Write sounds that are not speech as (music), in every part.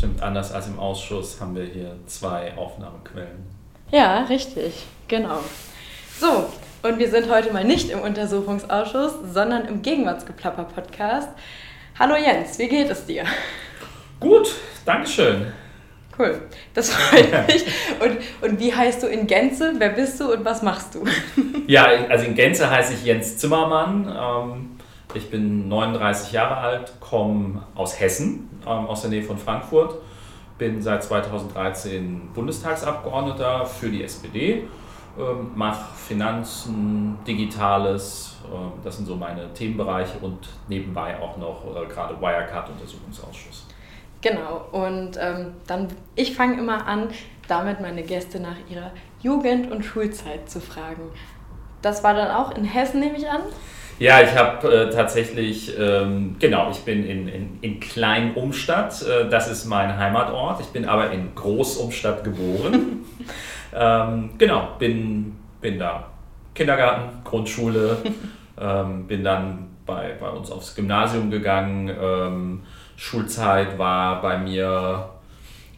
Stimmt, anders als im Ausschuss haben wir hier zwei Aufnahmequellen. Ja, richtig, genau. So, und wir sind heute mal nicht im Untersuchungsausschuss, sondern im Gegenwartsgeplapper-Podcast. Hallo Jens, wie geht es dir? Gut, Dankeschön. Cool, das freut (laughs) mich. Und, und wie heißt du in Gänze? Wer bist du und was machst du? Ja, also in Gänze heiße ich Jens Zimmermann. Ähm, ich bin 39 Jahre alt, komme aus Hessen, ähm, aus der Nähe von Frankfurt. Bin seit 2013 Bundestagsabgeordneter für die SPD. Ähm, mache Finanzen, Digitales, das sind so meine Themenbereiche und nebenbei auch noch äh, gerade Wirecard-Untersuchungsausschuss. Genau, und ähm, dann, ich fange immer an, damit meine Gäste nach ihrer Jugend- und Schulzeit zu fragen. Das war dann auch in Hessen, nehme ich an? Ja, ich habe äh, tatsächlich, ähm, genau, ich bin in, in, in Klein-Umstadt, äh, das ist mein Heimatort. Ich bin aber in Groß-Umstadt geboren. (laughs) ähm, genau, bin, bin da Kindergarten, Grundschule, (laughs) ähm, bin dann bei, bei uns aufs Gymnasium gegangen ähm, Schulzeit war bei mir,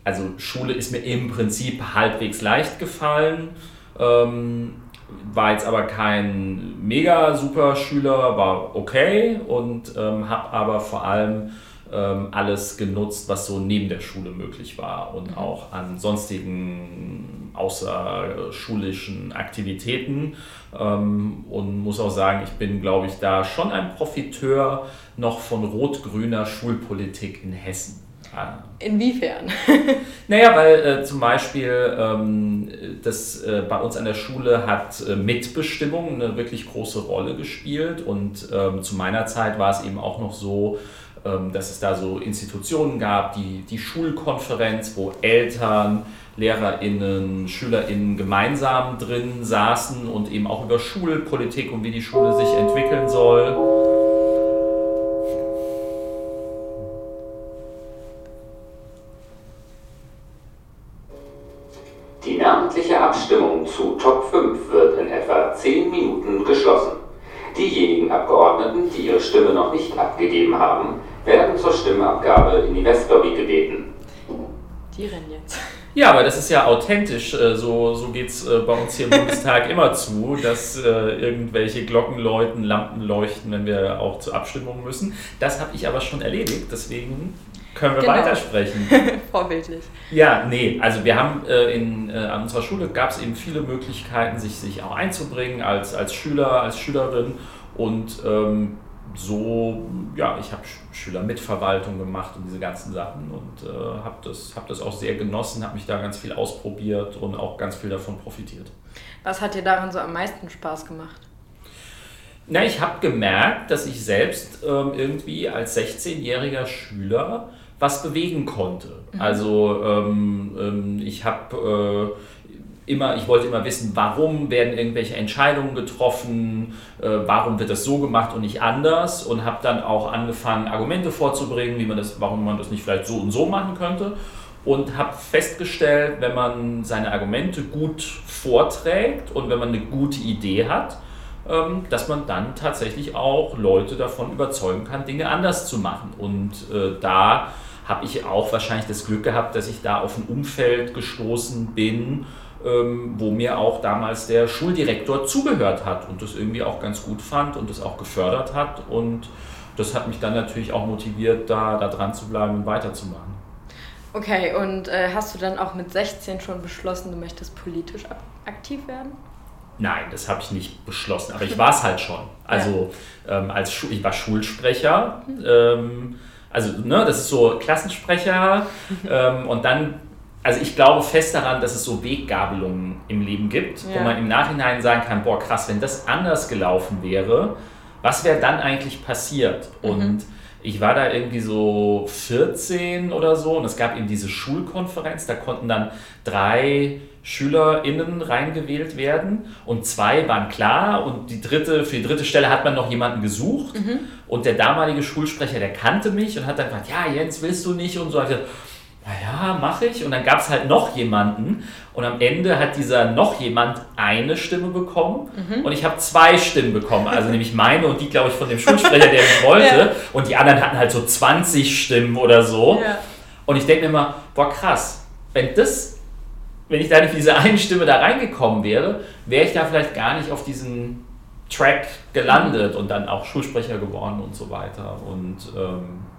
also Schule ist mir im Prinzip halbwegs leicht gefallen. Ähm, war jetzt aber kein mega super Schüler, war okay und ähm, habe aber vor allem ähm, alles genutzt, was so neben der Schule möglich war und mhm. auch an sonstigen außerschulischen Aktivitäten. Ähm, und muss auch sagen, ich bin, glaube ich, da schon ein Profiteur noch von rot-grüner Schulpolitik in Hessen. Inwiefern? (laughs) naja, weil äh, zum Beispiel ähm, das äh, bei uns an der Schule hat äh, Mitbestimmung eine wirklich große Rolle gespielt und ähm, zu meiner Zeit war es eben auch noch so, ähm, dass es da so Institutionen gab, die, die Schulkonferenz, wo Eltern, LehrerInnen, SchülerInnen gemeinsam drin saßen und eben auch über Schulpolitik und wie die Schule sich entwickeln soll. Die namentliche Abstimmung zu Top 5 wird in etwa 10 Minuten geschlossen. Diejenigen Abgeordneten, die ihre Stimme noch nicht abgegeben haben, werden zur Stimmabgabe in die Westlobby gebeten. Die rennen jetzt. Ja, aber das ist ja authentisch. Äh, so, so geht es äh, bei uns hier im Bundestag immer zu, dass äh, irgendwelche Glocken läuten, Lampen leuchten, wenn wir auch zur Abstimmung müssen. Das habe ich aber schon erledigt, deswegen können wir genau. weitersprechen. (laughs) Vorbildlich. Ja, nee, also wir haben in, an unserer Schule gab es eben viele Möglichkeiten, sich, sich auch einzubringen als, als Schüler, als Schülerin und ähm, so, ja, ich habe Schülermitverwaltung gemacht und diese ganzen Sachen und äh, habe das, hab das auch sehr genossen, habe mich da ganz viel ausprobiert und auch ganz viel davon profitiert. Was hat dir daran so am meisten Spaß gemacht? Na, ich habe gemerkt, dass ich selbst ähm, irgendwie als 16-jähriger Schüler was bewegen konnte. Mhm. Also ähm, ähm, ich habe... Äh, immer, ich wollte immer wissen, warum werden irgendwelche Entscheidungen getroffen, äh, warum wird das so gemacht und nicht anders und habe dann auch angefangen, Argumente vorzubringen, wie man das, warum man das nicht vielleicht so und so machen könnte und habe festgestellt, wenn man seine Argumente gut vorträgt und wenn man eine gute Idee hat, ähm, dass man dann tatsächlich auch Leute davon überzeugen kann, Dinge anders zu machen. Und äh, da habe ich auch wahrscheinlich das Glück gehabt, dass ich da auf ein Umfeld gestoßen bin, ähm, wo mir auch damals der Schuldirektor zugehört hat und das irgendwie auch ganz gut fand und das auch gefördert hat. Und das hat mich dann natürlich auch motiviert, da, da dran zu bleiben und weiterzumachen. Okay, und äh, hast du dann auch mit 16 schon beschlossen, du möchtest politisch aktiv werden? Nein, das habe ich nicht beschlossen, aber ich war es halt schon. Also ja. ähm, als Schu ich war Schulsprecher, mhm. ähm, also ne, das ist so Klassensprecher ähm, und dann also ich glaube fest daran, dass es so Weggabelungen im Leben gibt, ja. wo man im Nachhinein sagen kann, boah krass, wenn das anders gelaufen wäre, was wäre dann eigentlich passiert? Mhm. Und ich war da irgendwie so 14 oder so und es gab eben diese Schulkonferenz, da konnten dann drei SchülerInnen reingewählt werden und zwei waren klar und die dritte, für die dritte Stelle hat man noch jemanden gesucht mhm. und der damalige Schulsprecher, der kannte mich und hat dann gesagt, ja Jens, willst du nicht und so. Ich gesagt, naja, mache ich. Und dann gab es halt noch jemanden. Und am Ende hat dieser noch jemand eine Stimme bekommen. Mhm. Und ich habe zwei Stimmen bekommen. Also nämlich meine und die, glaube ich, von dem Schulsprecher, der ich wollte. Ja. Und die anderen hatten halt so 20 Stimmen oder so. Ja. Und ich denke mir immer, boah krass, wenn das, wenn ich da nicht diese eine Stimme da reingekommen wäre, wäre ich da vielleicht gar nicht auf diesen Track gelandet und dann auch Schulsprecher geworden und so weiter. Und ähm.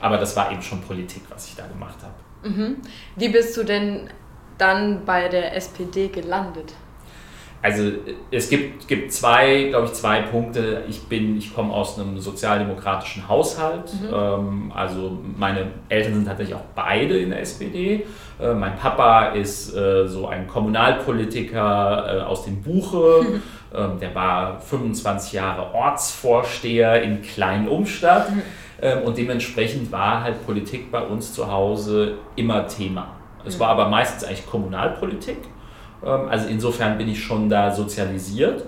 Aber das war eben schon Politik, was ich da gemacht habe. Mhm. Wie bist du denn dann bei der SPD gelandet? Also es gibt, gibt zwei, glaube ich, zwei Punkte. Ich bin, ich komme aus einem sozialdemokratischen Haushalt. Mhm. Ähm, also meine Eltern sind tatsächlich auch beide in der SPD. Äh, mein Papa ist äh, so ein Kommunalpolitiker äh, aus dem Buche. Mhm. (laughs) Ähm, der war 25 Jahre Ortsvorsteher in Kleinen Umstadt. Mhm. Ähm, und dementsprechend war halt Politik bei uns zu Hause immer Thema. Es war aber meistens eigentlich Kommunalpolitik. Ähm, also insofern bin ich schon da sozialisiert.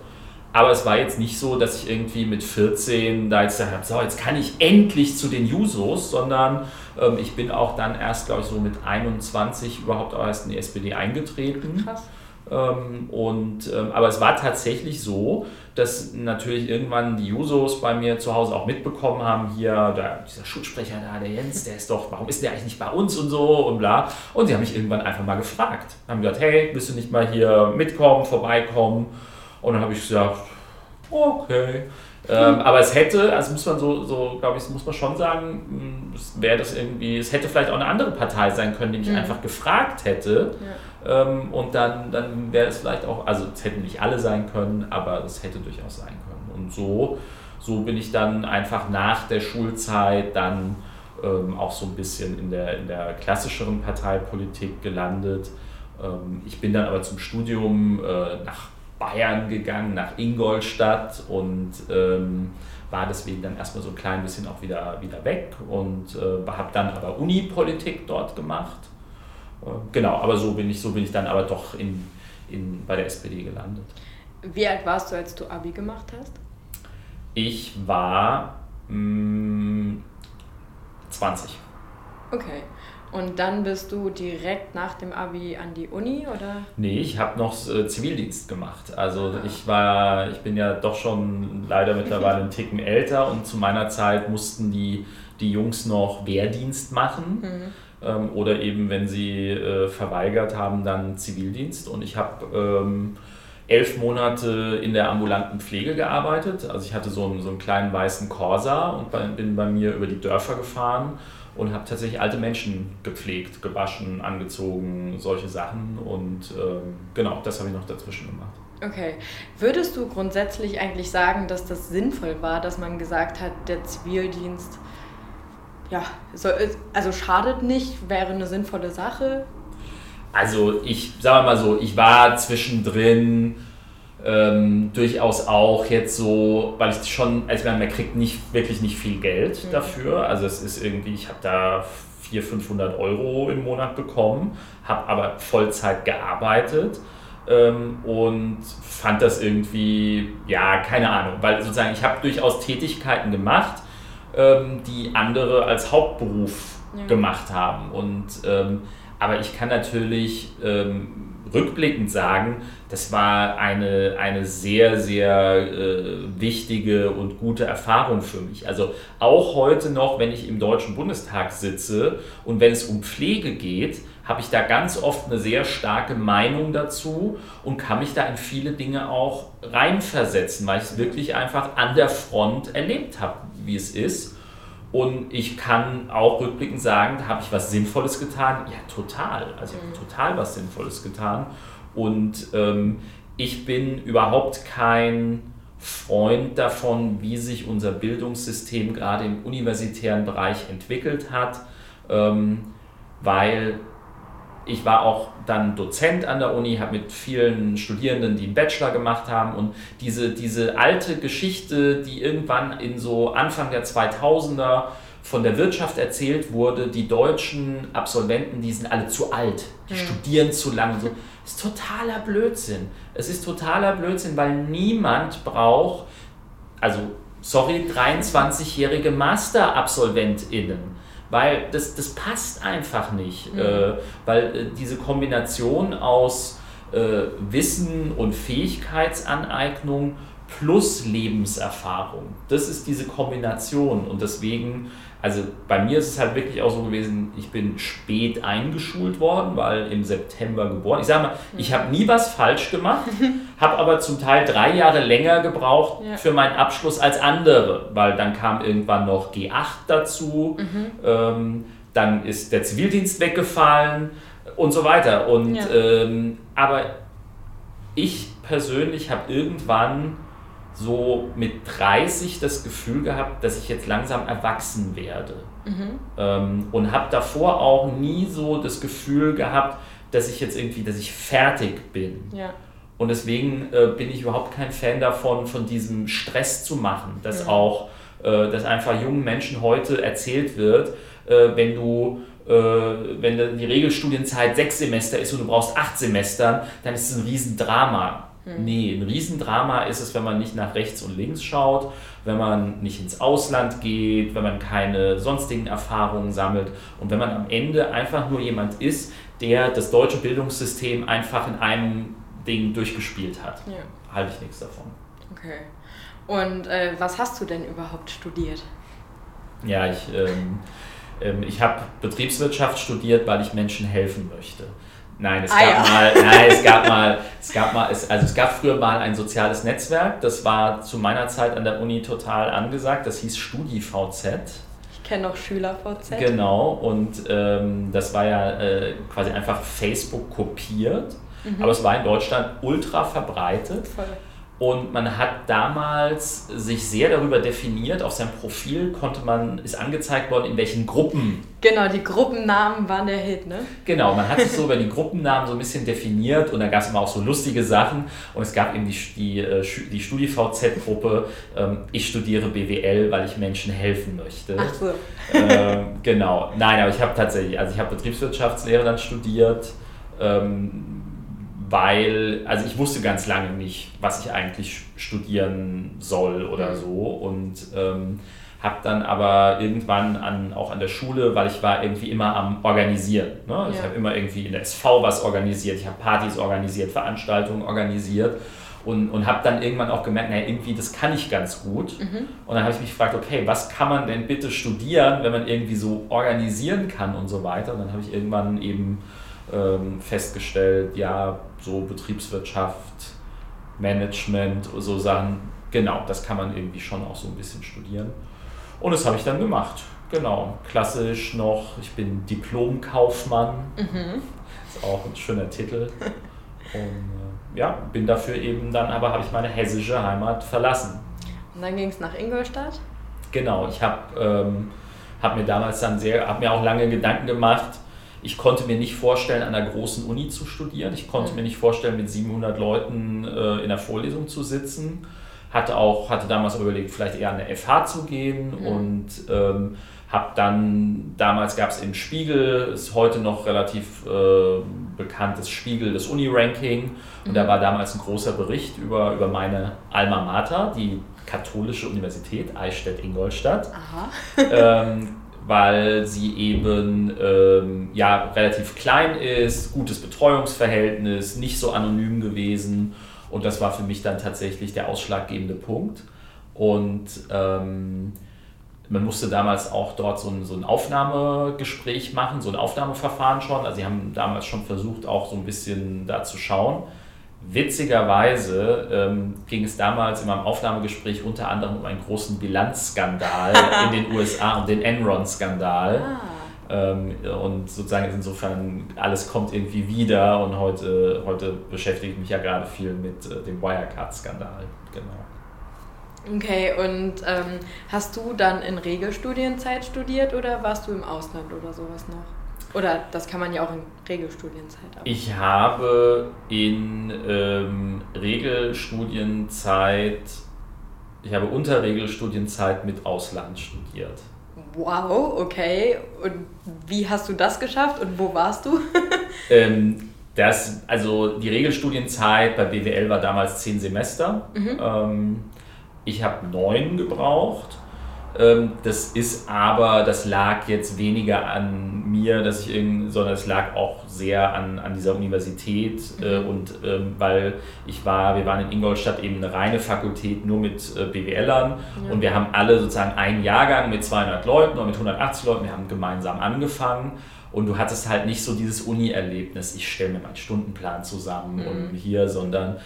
Aber es war jetzt nicht so, dass ich irgendwie mit 14 da jetzt gesagt habe, so, jetzt kann ich endlich zu den Jusos, sondern ähm, ich bin auch dann erst, glaube ich, so mit 21 überhaupt erst in die SPD eingetreten. Krass. Ähm, und, ähm, aber es war tatsächlich so, dass natürlich irgendwann die Jusos bei mir zu Hause auch mitbekommen haben, hier, der, dieser Schulsprecher da, der Jens, der ist doch, warum ist der eigentlich nicht bei uns und so und bla. Und sie haben mich irgendwann einfach mal gefragt. Haben gesagt, hey, willst du nicht mal hier mitkommen, vorbeikommen? Und dann habe ich gesagt, okay. Ähm, aber es hätte, also muss man so, so glaube ich, muss man schon sagen, wäre das irgendwie, es hätte vielleicht auch eine andere Partei sein können, die mich mhm. einfach gefragt hätte. Ja. Ähm, und dann, dann wäre es vielleicht auch, also es hätten nicht alle sein können, aber es hätte durchaus sein können. Und so, so bin ich dann einfach nach der Schulzeit dann ähm, auch so ein bisschen in der, in der klassischeren Parteipolitik gelandet. Ähm, ich bin dann aber zum Studium äh, nach Bayern gegangen, nach Ingolstadt und ähm, war deswegen dann erstmal so ein klein bisschen auch wieder, wieder weg und äh, habe dann aber Unipolitik dort gemacht. Äh, genau, aber so bin ich, so bin ich dann aber doch in, in, bei der SPD gelandet. Wie alt warst du, als du Abi gemacht hast? Ich war mh, mm, 20. Okay. Und dann bist du direkt nach dem Abi an die Uni oder? Nee, ich habe noch äh, Zivildienst gemacht. Also ah. ich war, ich bin ja doch schon leider (laughs) mittlerweile einen Ticken älter und zu meiner Zeit mussten die, die Jungs noch Wehrdienst machen. Mhm. Ähm, oder eben, wenn sie äh, verweigert haben, dann Zivildienst. Und ich habe ähm, elf Monate in der ambulanten Pflege gearbeitet. Also ich hatte so einen, so einen kleinen weißen Corsa und bei, bin bei mir über die Dörfer gefahren und habe tatsächlich alte Menschen gepflegt, gewaschen, angezogen, solche Sachen. Und ähm, genau, das habe ich noch dazwischen gemacht. Okay. Würdest du grundsätzlich eigentlich sagen, dass das sinnvoll war, dass man gesagt hat, der Zivildienst, ja, soll, also schadet nicht, wäre eine sinnvolle Sache? Also ich sage mal so, ich war zwischendrin ähm, durchaus auch jetzt so, weil ich schon, also man kriegt nicht wirklich nicht viel Geld mhm. dafür. Also es ist irgendwie, ich habe da 400, 500 Euro im Monat bekommen, habe aber Vollzeit gearbeitet ähm, und fand das irgendwie, ja, keine Ahnung, weil sozusagen ich habe durchaus Tätigkeiten gemacht, ähm, die andere als Hauptberuf ja. gemacht haben. Und ähm, aber ich kann natürlich ähm, rückblickend sagen, das war eine, eine sehr, sehr äh, wichtige und gute Erfahrung für mich. Also auch heute noch, wenn ich im Deutschen Bundestag sitze und wenn es um Pflege geht, habe ich da ganz oft eine sehr starke Meinung dazu und kann mich da in viele Dinge auch reinversetzen, weil ich es wirklich einfach an der Front erlebt habe, wie es ist. Und ich kann auch rückblickend sagen, habe ich was Sinnvolles getan. Ja, total. Also ich habe mhm. total was Sinnvolles getan. Und ähm, ich bin überhaupt kein Freund davon, wie sich unser Bildungssystem gerade im universitären Bereich entwickelt hat, ähm, weil ich war auch dann Dozent an der Uni, habe mit vielen Studierenden, die einen Bachelor gemacht haben und diese, diese alte Geschichte, die irgendwann in so Anfang der 2000er von der Wirtschaft erzählt wurde, die deutschen Absolventen, die sind alle zu alt, die mhm. studieren zu lang. So, ist totaler Blödsinn. Es ist totaler Blödsinn, weil niemand braucht, also sorry, 23-jährige Master-AbsolventInnen weil das, das passt einfach nicht, mhm. äh, weil äh, diese Kombination aus äh, Wissen und Fähigkeitsaneignung plus Lebenserfahrung, das ist diese Kombination und deswegen also bei mir ist es halt wirklich auch so gewesen, ich bin spät eingeschult worden, weil im September geboren. Ich sage mal, ich habe nie was falsch gemacht, (laughs) habe aber zum Teil drei Jahre länger gebraucht Ja. für meinen Abschluss als andere, weil dann kam irgendwann noch G8 dazu, ähm, dann ist der Zivildienst weggefallen und so weiter. Und Ja. ähm, aber ich persönlich habe irgendwann so mit 30 das Gefühl gehabt, dass ich jetzt langsam erwachsen werde. Ähm, und habe davor auch nie so das Gefühl gehabt, dass ich jetzt irgendwie, dass ich fertig bin. Ja. Und deswegen äh, bin ich überhaupt kein Fan davon, von diesem Stress zu machen, dass auch, äh, dass einfach jungen Menschen heute erzählt wird, äh, wenn du, äh, wenn die Regelstudienzeit sechs Semester ist und du brauchst acht Semestern, dann ist es ein Riesendrama. Nee, ein Riesendrama ist es, wenn man nicht nach rechts und links schaut, wenn man nicht ins Ausland geht, wenn man keine sonstigen Erfahrungen sammelt und wenn man am Ende einfach nur jemand ist, der das deutsche Bildungssystem einfach in einem Ding durchgespielt hat. Ja. Halte ich nichts davon. Okay. Und äh, was hast du denn überhaupt studiert? Ja, ich, ähm, ähm, ich habe Betriebswirtschaft studiert, weil ich Menschen helfen möchte. Nein, es Ah, gab ja. mal, nein, es gab (laughs) mal, es gab mal, es, also es gab früher mal ein soziales Netzwerk, das war zu meiner Zeit an der Uni total angesagt, das hieß StudiVZ. Ich kenne noch SchülerVZ. Genau, und ähm, das war ja äh, quasi einfach Facebook kopiert, Mhm. aber es war in Deutschland ultra verbreitet. Voll. Und man hat damals sich sehr darüber definiert, auf seinem Profil konnte man, ist angezeigt worden, in welchen Gruppen. Genau, die Gruppennamen waren der Hit, ne? Genau, man hat sich so über die Gruppennamen so ein bisschen definiert und da gab es immer auch so lustige Sachen. Und es gab eben die, die, äh, die StudiVZ-Gruppe, ähm, ich studiere BWL, weil ich Menschen helfen möchte. Ach so. ähm, genau. Nein, aber ich habe tatsächlich, also ich habe Betriebswirtschaftslehre dann studiert, ähm, weil, also ich wusste ganz lange nicht, was ich eigentlich studieren soll oder Mhm. so und ähm, habe dann aber irgendwann an, auch an der Schule, weil ich war irgendwie immer am Organisieren. Ne? Ich Ja. habe immer irgendwie in der SV was organisiert, ich habe Partys organisiert, Veranstaltungen organisiert und, und habe dann irgendwann auch gemerkt, naja, irgendwie das kann ich ganz gut. Und dann habe ich mich gefragt, okay, was kann man denn bitte studieren, wenn man irgendwie so organisieren kann und so weiter. Und dann habe ich irgendwann eben ähm, festgestellt, ja, so Betriebswirtschaft, Management, so Sachen, genau, das kann man irgendwie schon auch so ein bisschen studieren. Und das habe ich dann gemacht. Genau, klassisch noch, ich bin Diplomkaufmann. Ist auch ein schöner Titel. Und äh, ja, bin dafür eben dann, aber habe ich meine hessische Heimat verlassen. Und dann ging es nach Ingolstadt. Genau, ich habe ähm, hab mir damals dann sehr, habe mir auch lange Gedanken gemacht. Ich konnte mir nicht vorstellen, an einer großen Uni zu studieren. Ich konnte mir nicht vorstellen, mit 700 Leuten äh, in der Vorlesung zu sitzen. Hatte auch, hatte damals überlegt, vielleicht eher an eine FH zu gehen und ähm, habe dann, damals gab es im Spiegel, ist heute noch relativ äh, bekannt, das Spiegel, das Uni-Ranking. Und da war damals ein großer Bericht über, über meine Alma Mater, die Katholische Universität Eichstätt-Ingolstadt, ähm, weil sie eben ähm, ja, relativ klein ist, gutes Betreuungsverhältnis, nicht so anonym gewesen. Und das war für mich dann tatsächlich der ausschlaggebende Punkt. Und ähm, man musste damals auch dort so ein, so ein Aufnahmegespräch machen, so ein Aufnahmeverfahren schon. Also sie haben damals schon versucht, auch so ein bisschen da zu schauen. Witzigerweise ähm, ging es damals in meinem Aufnahmegespräch unter anderem um einen großen Bilanzskandal (laughs) in den USA, um den Enron-Skandal. Ah. Ähm, und sozusagen insofern, alles kommt irgendwie wieder und heute, heute beschäftige ich mich ja gerade viel mit äh, dem Wirecard-Skandal. Genau. Okay, und ähm, hast du dann in Regelstudienzeit studiert oder warst du im Ausland oder sowas noch? Oder das kann man ja auch in Regelstudienzeit auch. Ich habe in ähm, Regelstudienzeit, ich habe unter Regelstudienzeit mit Ausland studiert. Wow, okay. Und wie hast du das geschafft und wo warst du? (laughs) Ähm, das, also die Regelstudienzeit bei BWL war damals zehn Semester. Ähm, ich habe neun gebraucht. Ähm, das ist aber, das lag jetzt weniger an mir dass ich irgendwie, sondern es lag auch sehr an, an dieser Universität äh, Mhm. und ähm, weil ich war, wir waren in Ingolstadt eben eine reine Fakultät nur mit äh, BWLern Ja. und wir haben alle sozusagen einen Jahrgang mit 200 Leuten oder mit 180 Leuten, wir haben gemeinsam angefangen und du hattest halt nicht so dieses Uni-Erlebnis, ich stelle mir meinen Stundenplan zusammen Mhm. und hier, sondern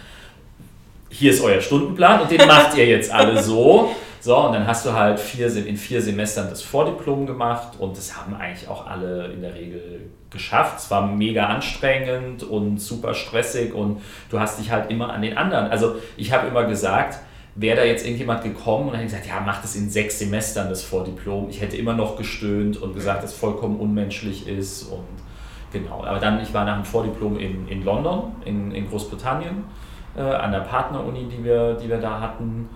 hier ist euer Stundenplan und den macht ihr jetzt alle so. (laughs) So, und dann hast du halt vier, in vier Semestern das Vordiplom gemacht und das haben eigentlich auch alle in der Regel geschafft. Es war mega anstrengend und super stressig und du hast dich halt immer an den anderen. Also ich habe immer gesagt, wäre da jetzt irgendjemand gekommen und hätte gesagt, ja, mach das in sechs Semestern, das Vordiplom. Ich hätte immer noch gestöhnt und gesagt, dass es vollkommen unmenschlich ist und genau. Aber dann, ich war nach dem Vordiplom in, in London, in, in Großbritannien, äh, an der Partneruni, die wir, die wir da hatten,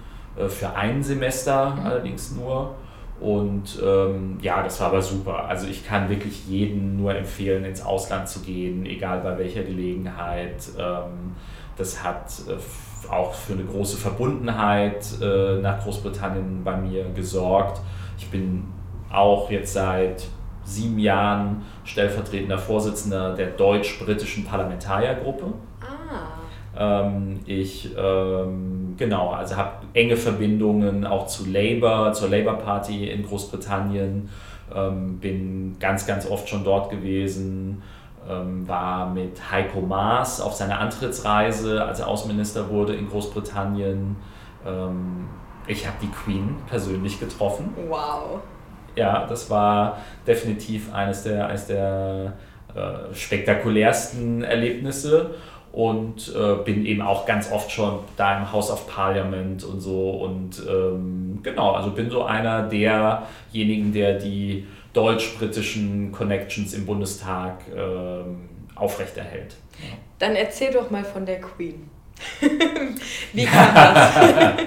für ein Semester allerdings nur. Und ähm, ja, das war aber super. Also ich kann wirklich jedem nur empfehlen, ins Ausland zu gehen, egal bei welcher Gelegenheit. Ähm, das hat äh, auch für eine große Verbundenheit äh, nach Großbritannien bei mir gesorgt. Ich bin auch jetzt seit sieben Jahren stellvertretender Vorsitzender der deutsch-britischen Parlamentariergruppe. Ah. Ähm, ich, ähm, genau, also habe enge Verbindungen auch zu Labour, zur Labour Party in Großbritannien, ähm, bin ganz, ganz oft schon dort gewesen, ähm, war mit Heiko Maas auf seiner Antrittsreise, als er Außenminister wurde in Großbritannien. Ähm, ich habe die Queen persönlich getroffen. Wow. Ja, das war definitiv eines der, eines der äh, spektakulärsten Erlebnisse und äh, bin eben auch ganz oft schon da im House of Parliament und so und ähm, genau, also bin so einer derjenigen, der die deutsch-britischen Connections im Bundestag ähm, aufrechterhält. Dann erzähl doch mal von der Queen. (laughs) Wie kam das? (laughs)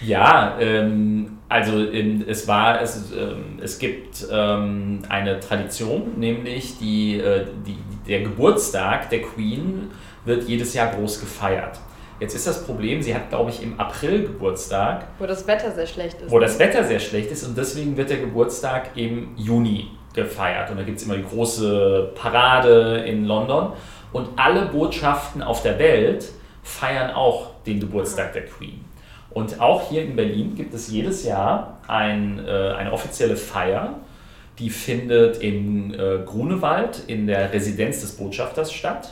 Ja, ähm, also ähm, es war, es, ähm, es gibt ähm, eine Tradition, nämlich die, äh, die, der Geburtstag der Queen wird jedes Jahr groß gefeiert. Jetzt ist das Problem, sie hat, glaube ich, im April Geburtstag, Wo das Wetter sehr schlecht ist. wo das Wetter sehr schlecht ist und deswegen wird der Geburtstag im Juni gefeiert. Und da gibt es immer die große Parade in London und alle Botschaften auf der Welt feiern auch den Geburtstag der Queen. Und auch hier in Berlin gibt es jedes Jahr ein, äh, eine offizielle Feier, die findet im äh, Grunewald in der Residenz des Botschafters statt.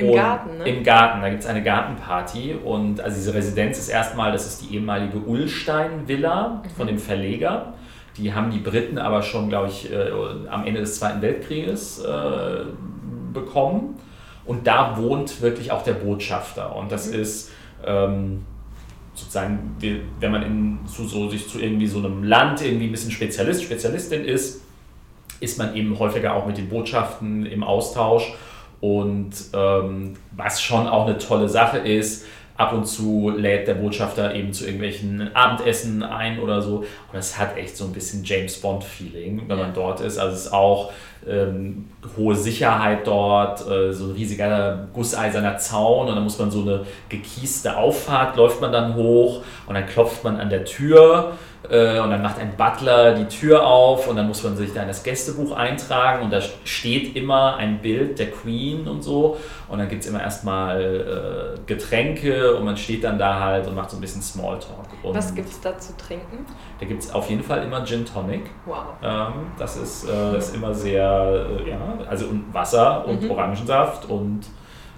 Im Garten, ne? Im Garten, da gibt es eine Gartenparty und also diese Residenz ist erstmal, das ist die ehemalige Ullstein-Villa von dem Verleger. Die haben die Briten aber schon, glaube ich, äh, am Ende des Zweiten Weltkrieges äh, bekommen. Und da wohnt wirklich auch der Botschafter. Und das ist ähm, sozusagen, wenn man in, zu, so, sich zu irgendwie so einem Land irgendwie ein bisschen Spezialist, Spezialistin ist, ist man eben häufiger auch mit den Botschaften im Austausch. Und ähm, was schon auch eine tolle Sache ist, ab und zu lädt der Botschafter eben zu irgendwelchen Abendessen ein oder so. Und das hat echt so ein bisschen James Bond-Feeling, wenn man dort ist. Also es ist auch ähm, hohe Sicherheit dort, äh, so ein riesiger gusseiserner Zaun und dann muss man so eine gekieste Auffahrt, läuft man dann hoch und dann klopft man an der Tür äh, und dann macht ein Butler die Tür auf und dann muss man sich da in das Gästebuch eintragen und da steht immer ein Bild der Queen und so und dann gibt es immer erstmal äh, Getränke und man steht dann da halt und macht so ein bisschen Smalltalk. Und Was gibt's da zu trinken? Da gibt es auf jeden Fall immer Gin Tonic. Wow. Ähm, das ist, äh, ist immer sehr, äh, ja, also und Wasser und Mhm. Orangensaft und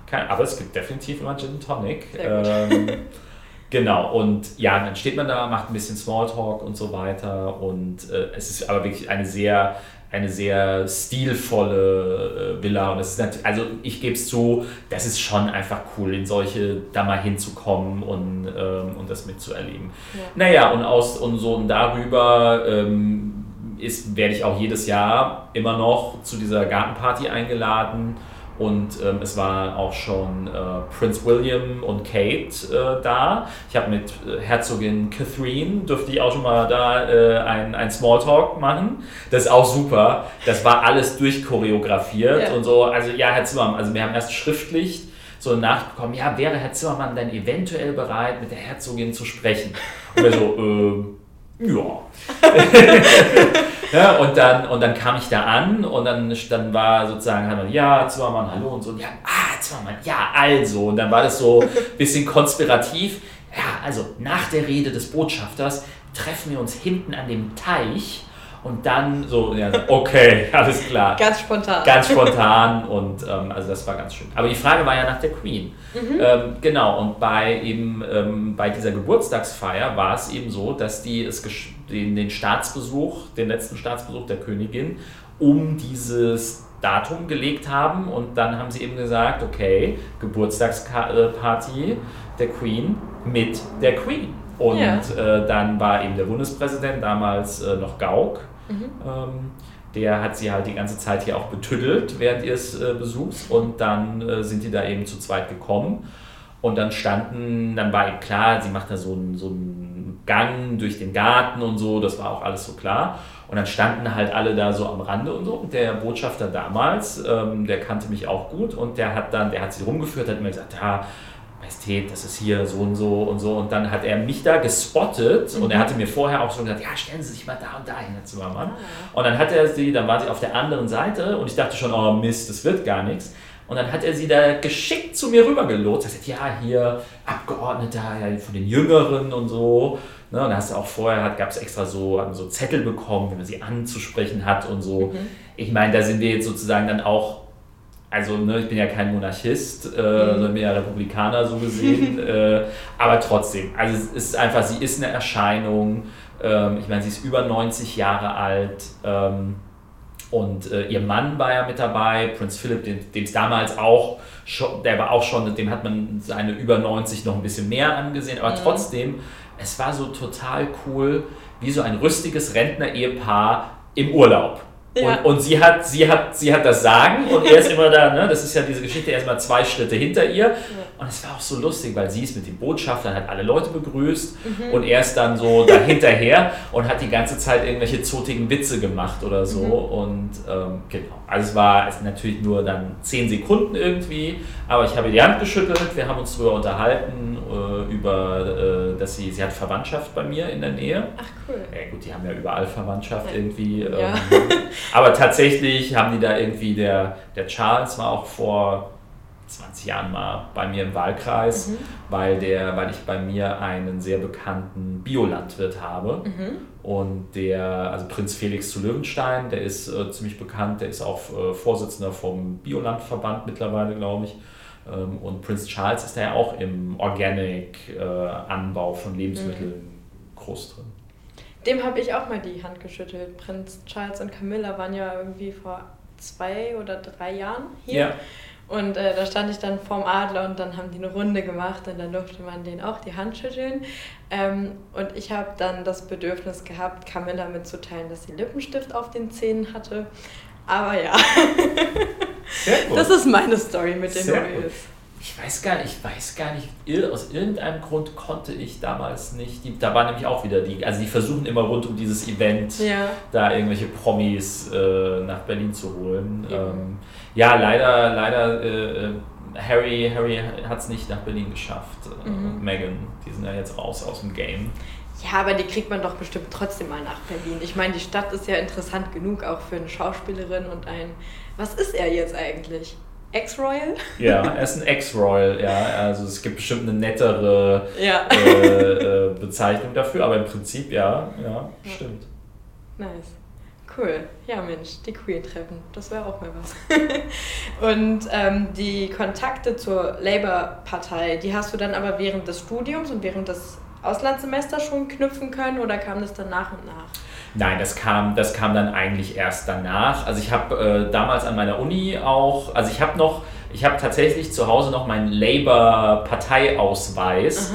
kein, aber es gibt definitiv immer Gin Tonic. Ähm, (laughs) genau, und ja, dann steht man da, macht ein bisschen Smalltalk und so weiter und äh, es ist aber wirklich eine sehr, eine sehr stilvolle äh, Villa und es ist natürlich, also ich gebe es zu, das ist schon einfach cool, in solche da mal hinzukommen und, ähm, und das mitzuerleben. Ja. Naja, und aus und so und darüber ähm, ist, werde ich auch jedes Jahr immer noch zu dieser Gartenparty eingeladen. Und ähm, es waren auch schon äh, Prince William und Kate äh, da. Ich habe mit äh, Herzogin Catherine, durfte ich auch schon mal da äh, ein, ein Smalltalk machen. Das ist auch super. Das war alles durchchoreografiert Ja. und so. Also ja, Herr Zimmermann, also wir haben erst schriftlich so eine Nachricht bekommen, ja, wäre Herr Zimmermann denn eventuell bereit, mit der Herzogin zu sprechen? Und wir so, (laughs) äh, ja. (laughs) ja und, dann, und dann kam ich da an und dann, dann war sozusagen, ja, Zimmermann, hallo und so. Ja, ah, Zimmermann, ja, also. Und dann war das so ein (laughs) bisschen konspirativ. Ja, also nach der Rede des Botschafters treffen wir uns hinten an dem Teich und dann so, ja, okay, (laughs) alles klar. Ganz spontan. Ganz spontan und ähm, also das war ganz schön. Aber die Frage war ja nach der Queen. Mhm. Ähm, genau, und bei eben ähm, bei dieser Geburtstagsfeier war es eben so, dass die es den, den Staatsbesuch, den letzten Staatsbesuch der Königin, um dieses Datum gelegt haben und dann haben sie eben gesagt, okay, Geburtstagsparty der Queen mit der Queen. Und ja. äh, dann war eben der Bundespräsident damals äh, noch Gauck Mhm. Ähm, der hat sie halt die ganze Zeit hier auch betüddelt während ihres äh, Besuchs und dann äh, sind die da eben zu zweit gekommen. Und dann standen, dann war klar, sie macht da so einen, so Gang durch den Garten und so, das war auch alles so klar. Und dann standen halt alle da so am Rande und so. Und der Botschafter damals, ähm, der kannte mich auch gut und der hat dann, der hat sie rumgeführt, hat immer gesagt, ja, Majestät, das ist hier so und so und so. Und dann hat er mich da gespottet mhm. und er hatte mir vorher auch schon gesagt, ja, stellen Sie sich mal da und da hin, Herr Zimmermann. Ah. Und dann hat er sie, dann war sie auf der anderen Seite und ich dachte schon, oh Mist, das wird gar nichts. Und dann hat er sie da geschickt zu mir rübergelotst. Er hat gesagt, ja, hier Abgeordneter ja, von den Jüngeren und so. Ne, und da hast du auch vorher, gab es extra so, so Zettel bekommen, wie man sie anzusprechen hat und so. Mhm. Ich meine, da sind wir jetzt sozusagen dann auch also ne, ich bin ja kein Monarchist, äh, mhm. sondern bin ja Republikaner so gesehen, (laughs) äh, aber trotzdem, also es ist einfach, sie ist eine Erscheinung, ähm, ich meine, sie ist über 90 Jahre alt ähm, und äh, ihr Mann war ja mit dabei, Prinz Philipp, dem es damals auch schon, der war auch schon, dem hat man seine über 90 noch ein bisschen mehr angesehen, aber mhm. trotzdem, es war so total cool, wie so ein rüstiges Rentner-Ehepaar im Urlaub. Ja. Und, und sie, hat, sie, hat, sie hat das Sagen und er ist immer da, ne? das ist ja diese Geschichte, er ist mal zwei Schritte hinter ihr. Ja. Und es war auch so lustig, weil sie ist mit dem Botschafter, hat alle Leute begrüßt mhm. und er ist dann so da hinterher und hat die ganze Zeit irgendwelche zotigen Witze gemacht oder so. Mhm. Und ähm, genau. Also es war es natürlich nur dann zehn Sekunden irgendwie, aber ich habe ihr die Hand geschüttelt, wir haben uns darüber unterhalten, äh, über, äh, dass sie, sie hat Verwandtschaft bei mir in der Nähe. Ach cool. Ja gut, die haben ja überall Verwandtschaft ja. irgendwie. Ähm, ja. aber tatsächlich haben die da irgendwie, der, der Charles war auch vor 20 Jahren mal bei mir im Wahlkreis, mhm. weil, der, weil ich bei mir einen sehr bekannten Biolandwirt habe. Mhm. Und der, also Prinz Felix zu Löwenstein, der ist äh, ziemlich bekannt, der ist auch äh, Vorsitzender vom Biolandverband mittlerweile, glaube ich. Ähm, und Prinz Charles ist da ja auch im Organic-Anbau äh, von Lebensmitteln mhm. groß drin. Dem habe ich auch mal die Hand geschüttelt. Prinz Charles und Camilla waren ja irgendwie vor zwei oder drei Jahren hier. Ja. Und äh, da stand ich dann vorm Adler und dann haben die eine Runde gemacht und dann durfte man denen auch die Hand schütteln. Ähm, und ich habe dann das Bedürfnis gehabt, Camilla mitzuteilen, dass sie Lippenstift auf den Zähnen hatte. Aber ja, (laughs) das ist meine Story mit den Royals. Ich weiß gar nicht, ich weiß gar nicht, aus irgendeinem Grund konnte ich damals nicht, die, da war nämlich auch wieder die, also die versuchen immer rund um dieses Event ja. da irgendwelche Promis äh, nach Berlin zu holen. Ähm, ja, leider, leider, äh, Harry, Harry hat es nicht nach Berlin geschafft. Äh, mhm. Meghan, die sind ja jetzt raus aus dem Game. Ja, aber die kriegt man doch bestimmt trotzdem mal nach Berlin. Ich meine, die Stadt ist ja interessant genug auch für eine Schauspielerin und ein. Was ist er jetzt eigentlich? Ex-Royal? Ja, (laughs) er ist ein Ex-Royal, ja. Also es gibt bestimmt eine nettere ja. äh, äh, Bezeichnung dafür, aber im Prinzip ja, ja, ja. stimmt. Nice. Cool. Ja, Mensch, die Queen treffen. Das wäre auch mal was. (laughs) und ähm, die Kontakte zur Labour-Partei, die hast du dann aber während des Studiums und während des Auslandssemesters schon knüpfen können oder kam das dann nach und nach? Nein, das kam, das kam dann eigentlich erst danach. Also ich habe äh, damals an meiner Uni auch, also ich habe noch, ich habe tatsächlich zu Hause noch meinen Labour-Parteiausweis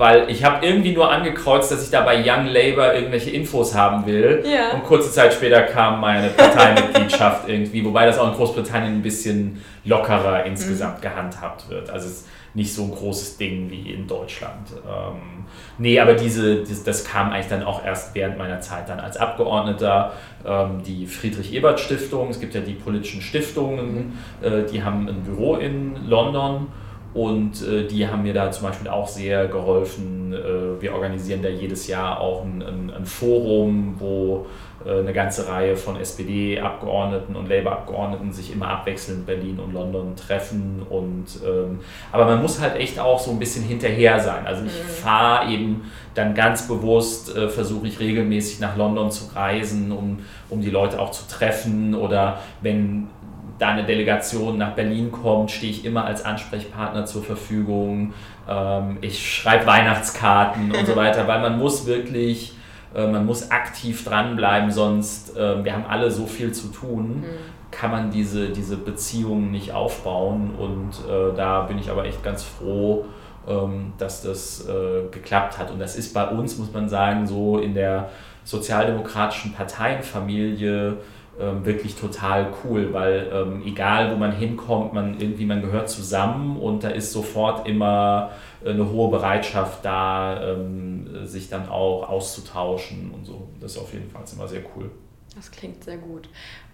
weil ich habe irgendwie nur angekreuzt, dass ich da bei Young Labour irgendwelche Infos haben will. Ja. Und kurze Zeit später kam meine Parteimitgliedschaft irgendwie, wobei das auch in Großbritannien ein bisschen lockerer insgesamt mhm. gehandhabt wird. Also es ist nicht so ein großes Ding wie in Deutschland. Ähm, nee, aber diese, das, das, kam eigentlich dann auch erst während meiner Zeit dann als Abgeordneter. Ähm, die Friedrich-Ebert-Stiftung, es gibt ja die politischen Stiftungen, mhm. äh, die haben ein Büro in London Und äh, die haben mir da zum Beispiel auch sehr geholfen. Äh, wir organisieren da jedes Jahr auch ein, ein, ein Forum, wo äh, eine ganze Reihe von SPD-Abgeordneten und Labour-Abgeordneten sich immer abwechselnd in Berlin und London treffen. Und, ähm, aber man muss halt echt auch so ein bisschen hinterher sein. Also ich mhm. fahre eben dann ganz bewusst, äh, versuche ich regelmäßig nach London zu reisen, um, um die Leute auch zu treffen. Oder wenn da eine Delegation nach Berlin kommt, stehe ich immer als Ansprechpartner zur Verfügung. Ähm, ich schreibe Weihnachtskarten und so weiter, weil man muss wirklich, äh, man muss aktiv dranbleiben, sonst, äh, wir haben alle so viel zu tun, mhm. kann man diese, diese Beziehungen nicht aufbauen. Und äh, da bin ich aber echt ganz froh, ähm, dass das äh, geklappt hat. Und das ist bei uns, muss man sagen, so in der sozialdemokratischen Parteienfamilie ähm, wirklich total cool, weil ähm, egal wo man hinkommt, man irgendwie man gehört zusammen und da ist sofort immer eine hohe Bereitschaft da, ähm, sich dann auch auszutauschen und so. Das ist auf jeden Fall immer sehr cool. Das klingt sehr gut.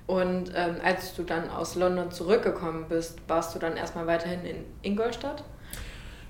Und ähm, als du dann aus London zurückgekommen bist, warst du dann erstmal weiterhin in Ingolstadt?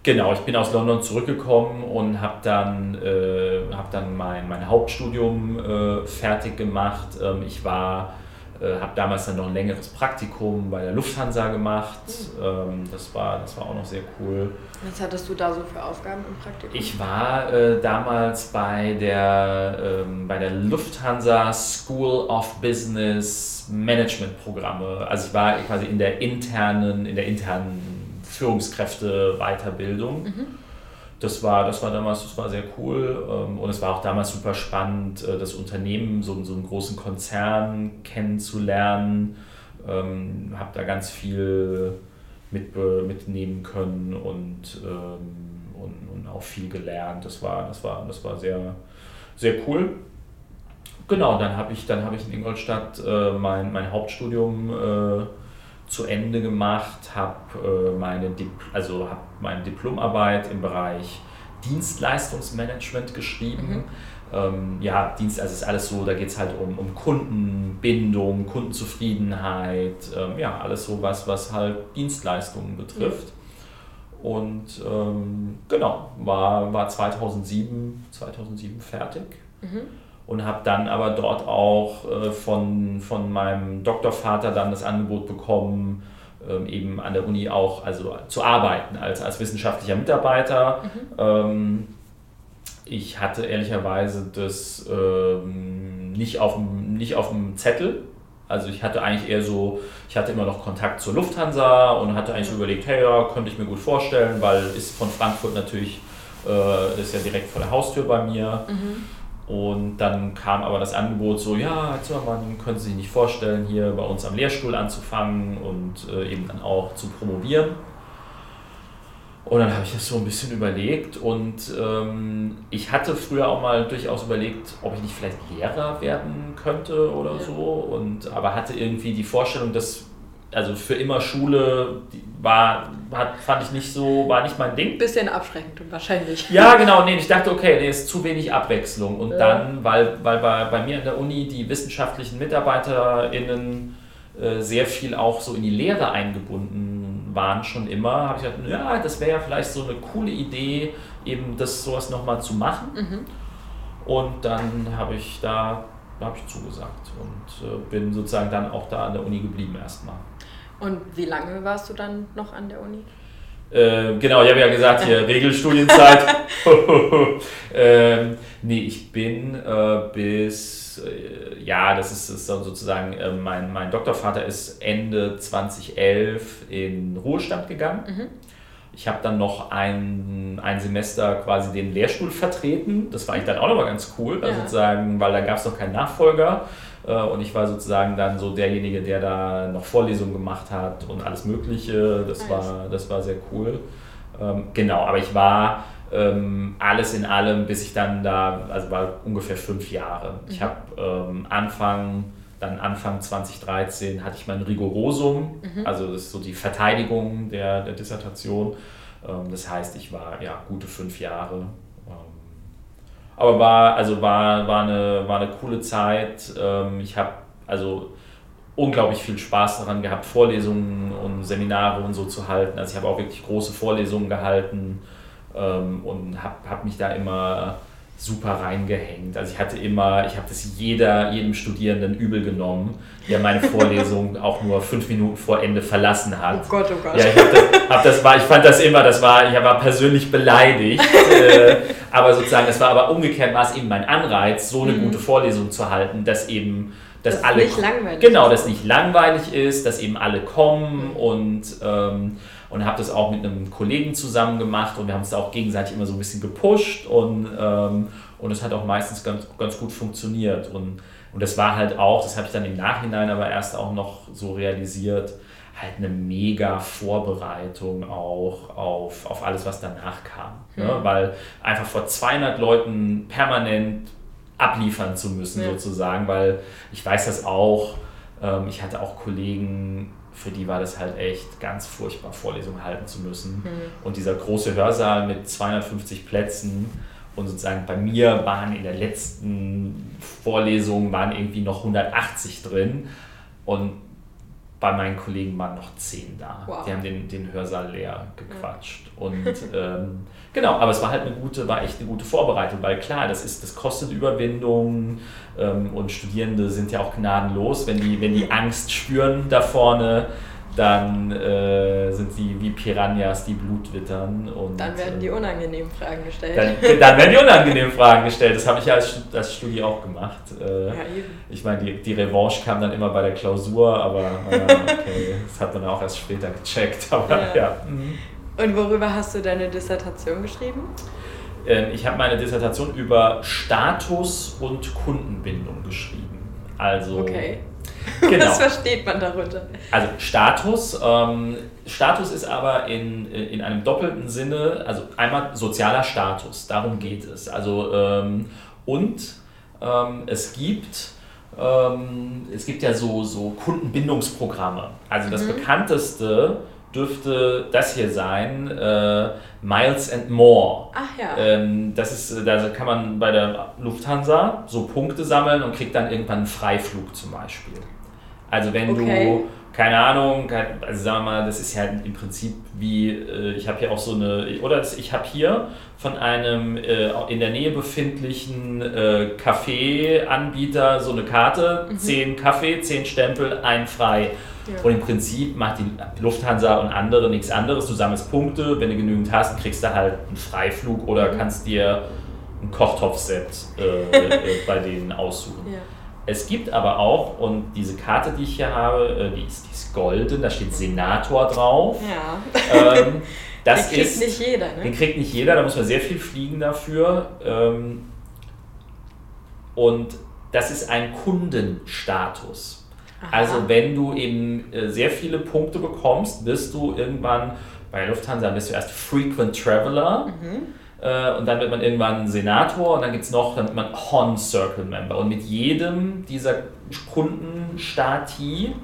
Genau, ich bin aus London zurückgekommen und habe dann, äh, hab dann mein, mein Hauptstudium äh, fertig gemacht. Ähm, ich war äh, habe damals dann noch ein längeres Praktikum bei der Lufthansa gemacht. Ähm, das, war, das war auch noch sehr cool. Was hattest du da so für Aufgaben im Praktikum? Ich war äh, damals bei der, ähm, bei der Lufthansa School of Business Management Programme. Also ich war quasi in der internen, in der internen Führungskräfte Weiterbildung. Mhm das war, das war damals, das war sehr cool ähm, und es war auch damals super spannend, äh, das Unternehmen, so, so einen großen Konzern kennenzulernen. Ähm, habe da ganz viel mit, mitnehmen können und, ähm, und, und auch viel gelernt. Das war, das war, das war sehr, sehr cool. Genau, dann habe ich, hab ich in Ingolstadt äh, mein, mein Hauptstudium äh, zu Ende gemacht, habe äh, meine, also hab meine Diplomarbeit im Bereich Dienstleistungsmanagement geschrieben. Mhm. Ähm, ja, Dienst, also ist alles so, da geht es halt um, um Kundenbindung, Kundenzufriedenheit, ähm, ja, alles so was, was halt Dienstleistungen betrifft. Mhm. Und ähm, genau, war, war 2007, 2007 fertig. Mhm und habe dann aber dort auch äh, von, von meinem Doktorvater dann das Angebot bekommen, ähm, eben an der Uni auch also zu arbeiten als, als wissenschaftlicher Mitarbeiter. Mhm. Ähm, ich hatte ehrlicherweise das ähm, nicht, auf dem, nicht auf dem Zettel. Also ich hatte eigentlich eher so, ich hatte immer noch Kontakt zur Lufthansa und hatte eigentlich so überlegt, hey ja, könnte ich mir gut vorstellen, weil ist von Frankfurt natürlich, äh, ist ja direkt vor der Haustür bei mir. Mhm. Und dann kam aber das Angebot so, ja, Herr Zimmermann, können Sie sich nicht vorstellen, hier bei uns am Lehrstuhl anzufangen und äh, eben dann auch zu promovieren. Und dann habe ich das so ein bisschen überlegt und ähm, ich hatte früher auch mal durchaus überlegt, ob ich nicht vielleicht Lehrer werden könnte oder ja. so. Und, aber hatte irgendwie die Vorstellung, dass also für immer Schule war, hat, fand ich nicht so, war nicht mein Ding. Bisschen abschreckend wahrscheinlich. Ja, genau, nee, ich dachte, okay, nee, ist zu wenig Abwechslung. Und ja. dann, weil, weil bei, bei mir in der Uni die wissenschaftlichen MitarbeiterInnen äh, sehr viel auch so in die Lehre eingebunden waren schon immer, habe ich gedacht, ja, das wäre ja vielleicht so eine coole Idee, eben das sowas nochmal zu machen. Mhm. Und dann habe ich da, da habe ich zugesagt und äh, bin sozusagen dann auch da an der Uni geblieben erstmal. Und wie lange warst du dann noch an der Uni? Äh, genau, ich habe ja gesagt, hier (laughs) Regelstudienzeit. (laughs) ähm, nee, ich bin äh, bis, äh, ja, das ist, ist sozusagen, äh, mein, mein Doktorvater ist Ende 2011 in Ruhestand gegangen. Mhm. Ich habe dann noch ein, ein Semester quasi den Lehrstuhl vertreten. Das war eigentlich dann auch nochmal ganz cool, ja. sozusagen, weil da gab es noch keinen Nachfolger. Äh, und ich war sozusagen dann so derjenige, der da noch Vorlesungen gemacht hat und alles Mögliche. Das, war, das war sehr cool. Ähm, genau, aber ich war ähm, alles in allem, bis ich dann da, also war ungefähr fünf Jahre. Ich mhm. habe ähm, Anfang, dann Anfang 2013 hatte ich mein Rigorosum, mhm. also das ist so die Verteidigung der, der Dissertation. das heißt, ich war ja gute fünf Jahre aber war, also war, war, eine, war eine coole Zeit. Ähm, ich habe also unglaublich viel Spaß daran gehabt, Vorlesungen und, Seminare und so zu halten. Also ich habe auch wirklich große Vorlesungen gehalten ähm, und habe hab mich da immer super reingehängt. Also ich hatte immer, ich habe das jeder, jedem Studierenden übel genommen, der meine Vorlesung (laughs) auch nur fünf Minuten vor Ende verlassen hat. Oh Gott, oh Gott. Ja, ich, hab das, hab das war, ich fand das immer, das war, ich war persönlich beleidigt. äh, aber sozusagen, es war aber umgekehrt, war es eben mein Anreiz, so eine mhm. gute Vorlesung zu halten, dass eben dass das alle nicht langweilig genau, dass nicht langweilig ist, dass eben alle kommen mhm. und ähm, und habe das auch mit einem Kollegen zusammen gemacht und wir haben es auch gegenseitig immer so ein bisschen gepusht und ähm, und es hat auch meistens ganz, ganz gut funktioniert und und das war halt auch, das habe ich dann im Nachhinein aber erst auch noch so realisiert, halt eine mega Vorbereitung auch auf, auf alles, was danach kam. Mhm. Ne? Weil einfach vor 200 Leuten permanent abliefern zu müssen, ja. sozusagen, weil ich weiß das auch, ähm, ich hatte auch Kollegen, für die war das halt echt ganz furchtbar, Vorlesungen halten zu müssen. Mhm. Und dieser große Hörsaal mit 250 Plätzen und sozusagen bei mir waren in der letzten Vorlesung waren irgendwie noch 180 drin und bei meinen Kollegen waren noch 10 da. Wow. Die haben den, den Hörsaal leer gequatscht. Ja. Und ähm, Genau, aber es war halt eine gute, war echt eine gute Vorbereitung, weil klar, das ist, das kostet Überwindung ähm, und Studierende sind ja auch gnadenlos, wenn die, wenn die Angst spüren da vorne, dann äh, sind sie wie Piranhas, die Blut wittern. Und, dann werden die äh, unangenehmen Fragen gestellt. Dann, dann werden die unangenehmen Fragen gestellt. Das habe ich ja als, als Studie auch gemacht. Äh, ja, ich meine, die, die Revanche kam dann immer bei der Klausur, aber äh, okay, das hat man auch erst später gecheckt. (laughs) Aber ja. ja. Mhm. Und worüber hast du deine Dissertation geschrieben? Ähm, ich habe meine Dissertation über Status und Kundenbindung geschrieben. Also, okay. (laughs) Genau. Was versteht man darunter? Also Status, ähm, Status ist aber in, in einem doppelten Sinne, also einmal sozialer Status, darum geht es. Also ähm, und ähm, es gibt ähm, es gibt ja so, so Kundenbindungsprogramme. Also das mhm. bekannteste dürfte das hier sein, äh, Miles and More. Ach ja. Ähm, das ist, da kann man bei der Lufthansa so Punkte sammeln und kriegt dann irgendwann einen Freiflug zum Beispiel. Also wenn okay. du, keine Ahnung, also sagen wir mal, das ist ja im Prinzip wie, äh, ich habe hier auch so eine, oder ich habe hier von einem äh, in der Nähe befindlichen äh, Kaffeeanbieter so eine Karte, mhm. 10 Kaffee, 10 Stempel, ein frei. Ja. Und im Prinzip macht die Lufthansa und andere nichts anderes. Du sammelst Punkte, wenn du genügend hast, kriegst du halt einen Freiflug oder mhm. kannst dir ein Kochtopfset äh, (laughs) äh, bei denen aussuchen. Ja. Es gibt aber auch, und diese Karte, die ich hier habe, äh, die ist, die ist golden, da steht Senator drauf. Ja. Ähm, (laughs) das den kriegt ist, nicht jeder, ne? Den kriegt nicht jeder, da muss man sehr viel fliegen dafür. Ähm, und das ist ein Kundenstatus. Aha. Also wenn du eben äh, sehr viele Punkte bekommst, wirst du irgendwann, bei Lufthansa bist du erst Frequent Traveler mhm. Äh, und dann wird man irgendwann Senator und dann gibt es noch, dann wird man Hon Circle Member. Und mit jedem dieser Kundenstati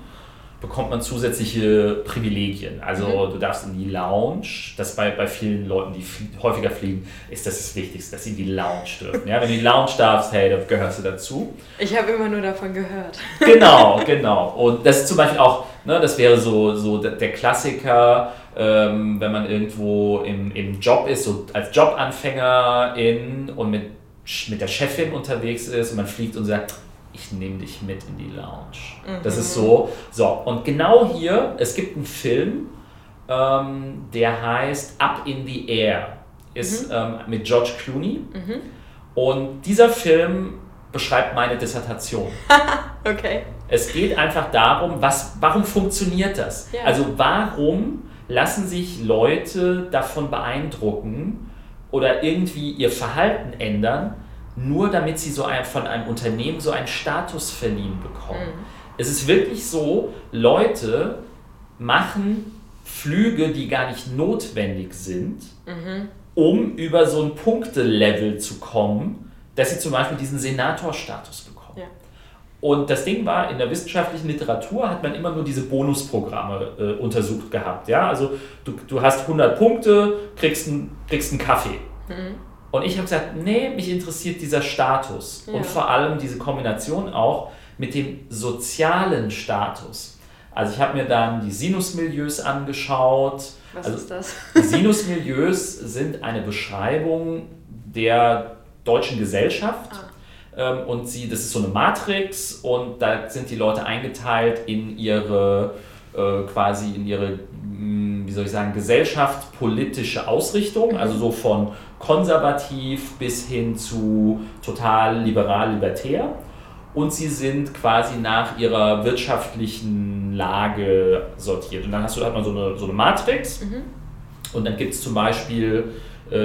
bekommt man zusätzliche Privilegien. Also mhm. du darfst in die Lounge, das bei, bei vielen Leuten, die flie häufiger fliegen, ist das das Wichtigste, dass sie in die Lounge dürfen. Ja, wenn du in die Lounge darfst, hey, dann gehörst du dazu. Ich habe immer nur davon gehört. Genau, (laughs) genau. Und das ist zum Beispiel auch, ne, das wäre so, so der Klassiker, ähm, wenn man irgendwo im, im Job ist, so als Jobanfängerin und mit, mit der Chefin unterwegs ist und man fliegt und sagt, ich nehme dich mit in die Lounge. Mhm. Das ist so. So, und genau hier, es gibt einen Film, ähm, der heißt Up in the Air. Ist mhm. ähm, mit George Clooney. Mhm. Und dieser Film beschreibt meine Dissertation. (laughs) okay. Es geht einfach darum, was, warum funktioniert das? Ja. Also warum lassen sich Leute davon beeindrucken oder irgendwie ihr Verhalten ändern, nur damit sie so ein, von einem Unternehmen so einen Status verliehen bekommen. Mhm. Es ist wirklich so, Leute machen Flüge, die gar nicht notwendig sind, mhm. um über so ein Punktelevel zu kommen, dass sie zum Beispiel diesen Senatorstatus bekommen. Und das Ding war, in der wissenschaftlichen Literatur hat man immer nur diese Bonusprogramme äh, untersucht gehabt. Ja? Also du, du hast 100 Punkte, kriegst, ein, kriegst einen Kaffee. Mhm. Und ich habe gesagt, nee, mich interessiert dieser Status ja. und vor allem diese Kombination auch mit dem sozialen Status. Also ich habe mir dann die Sinusmilieus angeschaut. Was also ist das? Sinusmilieus sind eine Beschreibung der deutschen Gesellschaft. Ah. Ähm, und sie, das ist so eine Matrix und da sind die Leute eingeteilt in ihre äh, quasi in ihre, hm, wie soll ich sagen, gesellschaftspolitische Ausrichtung, also so von konservativ bis hin zu total liberal-libertär. Und sie sind quasi nach ihrer wirtschaftlichen Lage sortiert. Und dann hast du, hat man so eine, so eine Matrix. Mhm. Und dann gibt es zum Beispiel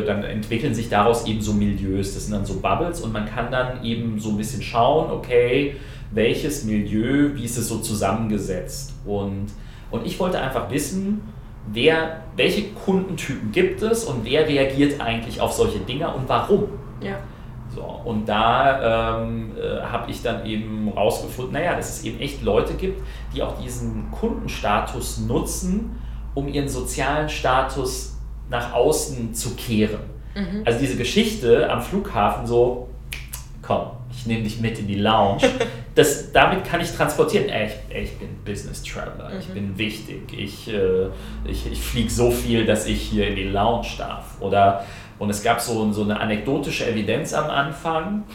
dann entwickeln sich daraus eben so Milieus, das sind dann so Bubbles und man kann dann eben so ein bisschen schauen, okay, welches Milieu, wie ist es so zusammengesetzt und, und ich wollte einfach wissen, wer, welche Kundentypen gibt es und wer reagiert eigentlich auf solche Dinge und warum. Ja. So, und da ähm, äh, habe ich dann eben rausgefunden, naja, dass es eben echt Leute gibt, die auch diesen Kundenstatus nutzen, um ihren sozialen Status nach außen zu kehren. Mhm. Also diese Geschichte am Flughafen so, komm, ich nehme dich mit in die Lounge. (laughs) Das, damit kann ich transportieren, ey, ich, ey, ich bin Business Traveler, ich Mhm. bin wichtig, ich, äh, ich, ich fliege so viel, dass ich hier in die Lounge darf. Oder, und es gab so, so eine anekdotische Evidenz am Anfang,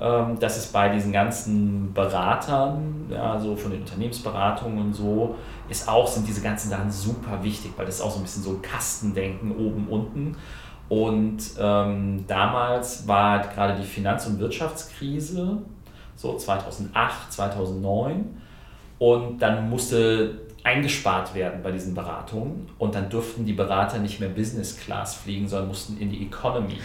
ähm, dass es bei diesen ganzen Beratern, ja, so von den Unternehmensberatungen und so, ist auch, sind diese ganzen Sachen super wichtig, weil das ist auch so ein bisschen so ein Kastendenken oben, unten. Und ähm, damals war gerade die Finanz- und Wirtschaftskrise, so 2008, 2009. Und dann musste eingespart werden bei diesen Beratungen. Und dann durften die Berater nicht mehr Business Class fliegen, sondern mussten in die Economy.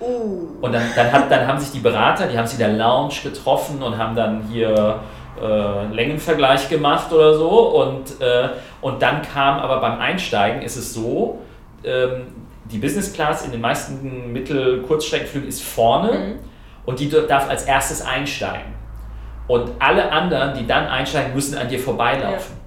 Uh. Und dann, dann, hat, dann haben sich die Berater, die haben sich in der Lounge getroffen und haben dann hier äh, Längenvergleich gemacht oder so. Und, äh, und dann kam aber beim Einsteigen ist es so, ähm, die Business Class in den meisten Mittel-Kurzstreckenflügen ist vorne Mhm. und die darf als erstes einsteigen. Und alle anderen, die dann einsteigen, müssen an dir vorbeilaufen.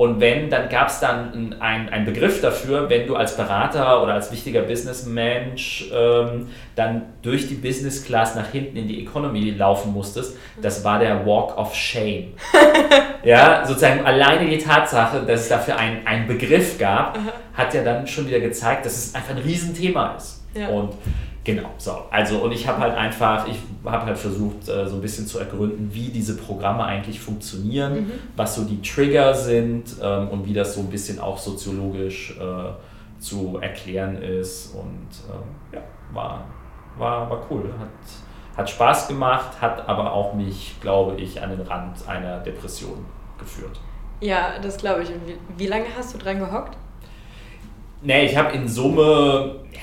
Und wenn, dann gab es dann einen ein Begriff dafür, wenn du als Berater oder als wichtiger Businessmensch ähm, dann durch die Business Class nach hinten in die Economy laufen musstest, das war der Walk of Shame. (laughs) ja, sozusagen alleine die Tatsache, dass es dafür einen, einen Begriff gab, hat ja dann schon wieder gezeigt, dass es einfach ein Riesenthema ist. Ja. Und Genau, so. Also, und ich habe halt einfach, ich habe halt versucht, äh, so ein bisschen zu ergründen, wie diese Programme eigentlich funktionieren, Mhm. was so die Trigger sind ähm, und wie das so ein bisschen auch soziologisch äh, zu erklären ist. Und ähm, ja, war, war, war cool. Hat, hat Spaß gemacht, hat aber auch mich, glaube ich, an den Rand einer Depression geführt. Ja, das glaube ich. Und wie, wie lange hast du dran gehockt? Nee, ich habe in Summe, ja,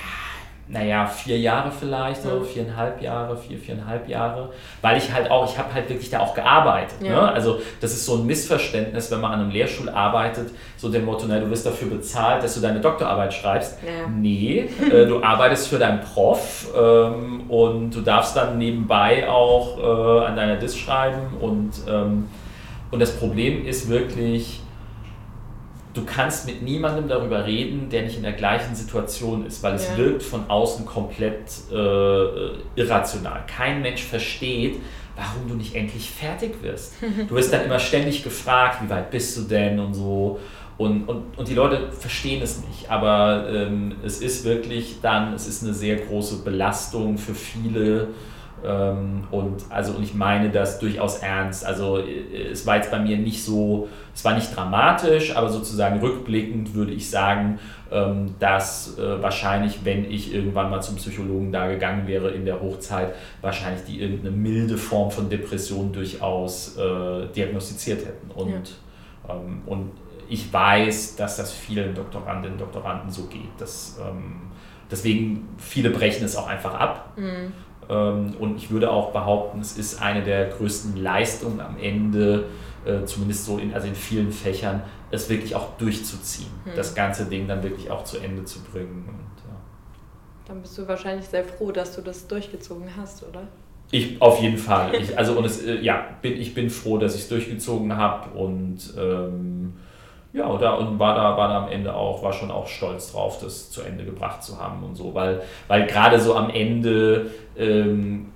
naja, vier Jahre vielleicht, so Mhm. viereinhalb Jahre, vier, viereinhalb Jahre, weil ich halt auch, ich habe halt wirklich da auch gearbeitet. Ja. Ne? Also das ist so ein Missverständnis, wenn man an einem Lehrstuhl arbeitet, so dem Motto, na, du wirst dafür bezahlt, dass du deine Doktorarbeit schreibst. Ja. Nee, äh, du arbeitest für deinen Prof ähm, und du darfst dann nebenbei auch äh, an deiner Dis schreiben und, ähm, und das Problem ist wirklich, du kannst mit niemandem darüber reden, der nicht in der gleichen Situation ist, weil es Ja. wirkt von außen komplett äh, irrational. Kein Mensch versteht, warum du nicht endlich fertig wirst. Du wirst dann immer ständig gefragt, wie weit bist du denn und so. Und, und, und die Leute verstehen es nicht, aber ähm, es ist wirklich dann, es ist eine sehr große Belastung für viele. Ähm, und also und ich meine das durchaus ernst. Also es war jetzt bei mir nicht so, es war nicht dramatisch, aber sozusagen rückblickend würde ich sagen, ähm, dass äh, wahrscheinlich, wenn ich irgendwann mal zum Psychologen da gegangen wäre in der Hochzeit, wahrscheinlich die irgendeine milde Form von Depression durchaus äh, diagnostiziert hätten. Und, ähm, und ich weiß, dass das vielen Doktorandinnen und Doktoranden so geht. Dass, deswegen viele brechen es auch einfach ab. Mhm. Ähm, Und ich würde auch behaupten, es ist eine der größten Leistungen am Ende, äh, zumindest so in, also in vielen Fächern, es wirklich auch durchzuziehen. Hm. Das ganze Ding dann wirklich auch zu Ende zu bringen. Und, ja. Dann bist du wahrscheinlich sehr froh, dass du das durchgezogen hast, oder? Ich auf jeden Fall. Ich, also und es, äh, ja, bin, ich bin froh, dass ich es durchgezogen habe und ähm, ja, oder, und war da, war da am Ende auch, war schon auch stolz drauf, das zu Ende gebracht zu haben und so, weil, weil gerade so am Ende ähm,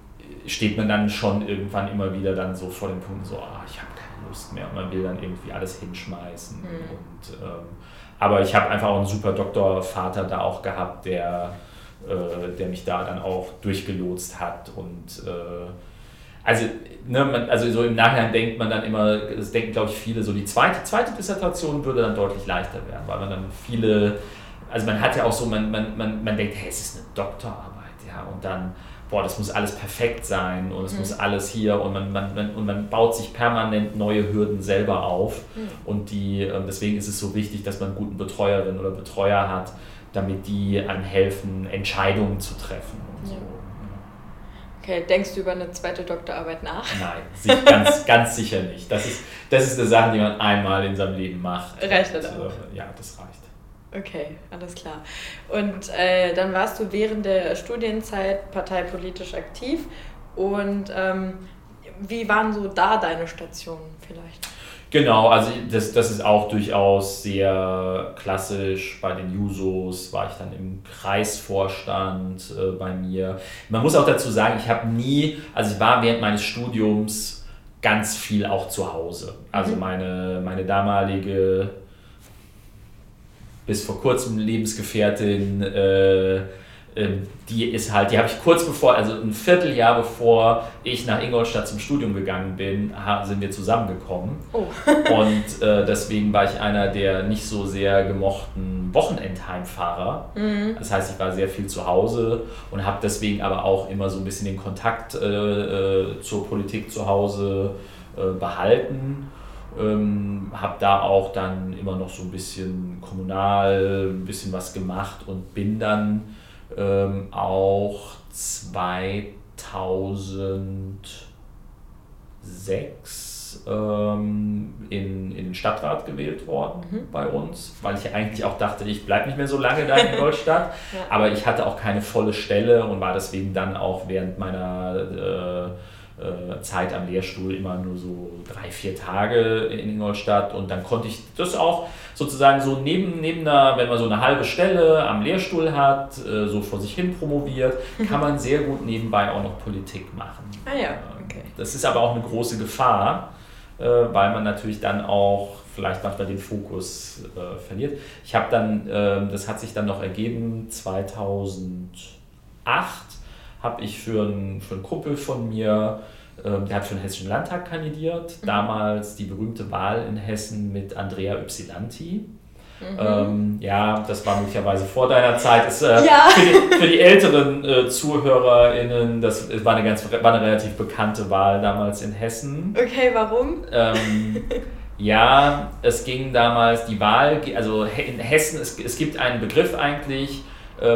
steht man dann schon irgendwann immer wieder dann so vor dem Punkt so, ah, ich habe keine Lust mehr und man will dann irgendwie alles hinschmeißen. Mhm. Und, ähm, aber ich habe einfach auch einen super Doktorvater da auch gehabt, der, äh, der mich da dann auch durchgelotst hat und äh, also, ne, man, also so im Nachhinein denkt man dann immer, das denken glaube ich viele, so die zweite, zweite Dissertation würde dann deutlich leichter werden, weil man dann viele, also man hat ja auch so, man, man, man, man denkt, hey, es ist eine Doktorarbeit, ja, und dann, boah, das muss alles perfekt sein und es mhm. muss alles hier und man, man, man, und man baut sich permanent neue Hürden selber auf mhm. und die, ähm, deswegen ist es so wichtig, dass man einen guten Betreuerin oder Betreuer hat, damit die einem helfen, Entscheidungen zu treffen und ja. so. Okay, denkst du über eine zweite Doktorarbeit nach? Nein, ganz, (laughs) ganz sicher nicht. Das ist, das ist eine Sache, die man einmal in seinem Leben macht. Reicht das auch? Äh, ja, das reicht. Okay, alles klar. Und äh, dann warst du während der Studienzeit parteipolitisch aktiv. Und ähm, wie waren so da deine Stationen vielleicht? Genau, also das, das ist auch durchaus sehr klassisch. Bei den Jusos war ich dann im Kreisvorstand äh, bei mir. Man muss auch dazu sagen, ich habe nie, also ich war während meines Studiums ganz viel auch zu Hause. Also mhm. meine, meine damalige bis vor kurzem Lebensgefährtin äh, die ist halt, die habe ich kurz bevor, also ein Vierteljahr bevor ich nach Ingolstadt zum Studium gegangen bin, sind wir zusammengekommen. Oh. (laughs) und äh, deswegen war ich einer der nicht so sehr gemochten Wochenendheimfahrer. Mhm. Das heißt, ich war sehr viel zu Hause und habe deswegen aber auch immer so ein bisschen den Kontakt äh, äh zur Politik zu Hause äh, behalten. Ähm, habe da auch dann immer noch so ein bisschen kommunal, ein bisschen was gemacht und bin dann ähm, auch 2006 ähm, in, in den Stadtrat gewählt worden mhm. bei uns, weil ich eigentlich auch dachte, ich bleibe nicht mehr so lange da in (laughs) Goldstadt. ja. Aber ich hatte auch keine volle Stelle und war deswegen dann auch während meiner äh, Zeit am Lehrstuhl immer nur so drei, vier Tage in Ingolstadt und dann konnte ich das auch sozusagen so neben, neben einer, wenn man so eine halbe Stelle am Lehrstuhl hat, äh, so vor sich hin promoviert, mhm. kann man sehr gut nebenbei auch noch Politik machen. Ah ja, okay. Das ist aber auch eine große Gefahr, äh, weil man natürlich dann auch vielleicht manchmal den Fokus verliert. Ich habe dann, ähm, das hat sich dann noch ergeben, 2008 habe ich für einen, für einen Kumpel von mir, ähm, der hat für den Hessischen Landtag kandidiert, mhm. damals die berühmte Wahl in Hessen mit Andrea Ypsilanti. Mhm. Ähm, ja, das war möglicherweise vor deiner Zeit. Ist, äh, ja. für, die, für, die, älteren äh, ZuhörerInnen, das war eine, ganz, war eine relativ bekannte Wahl damals in Hessen. Okay, warum? Ähm, ja, es ging damals die Wahl, also in Hessen, es, es gibt einen Begriff eigentlich,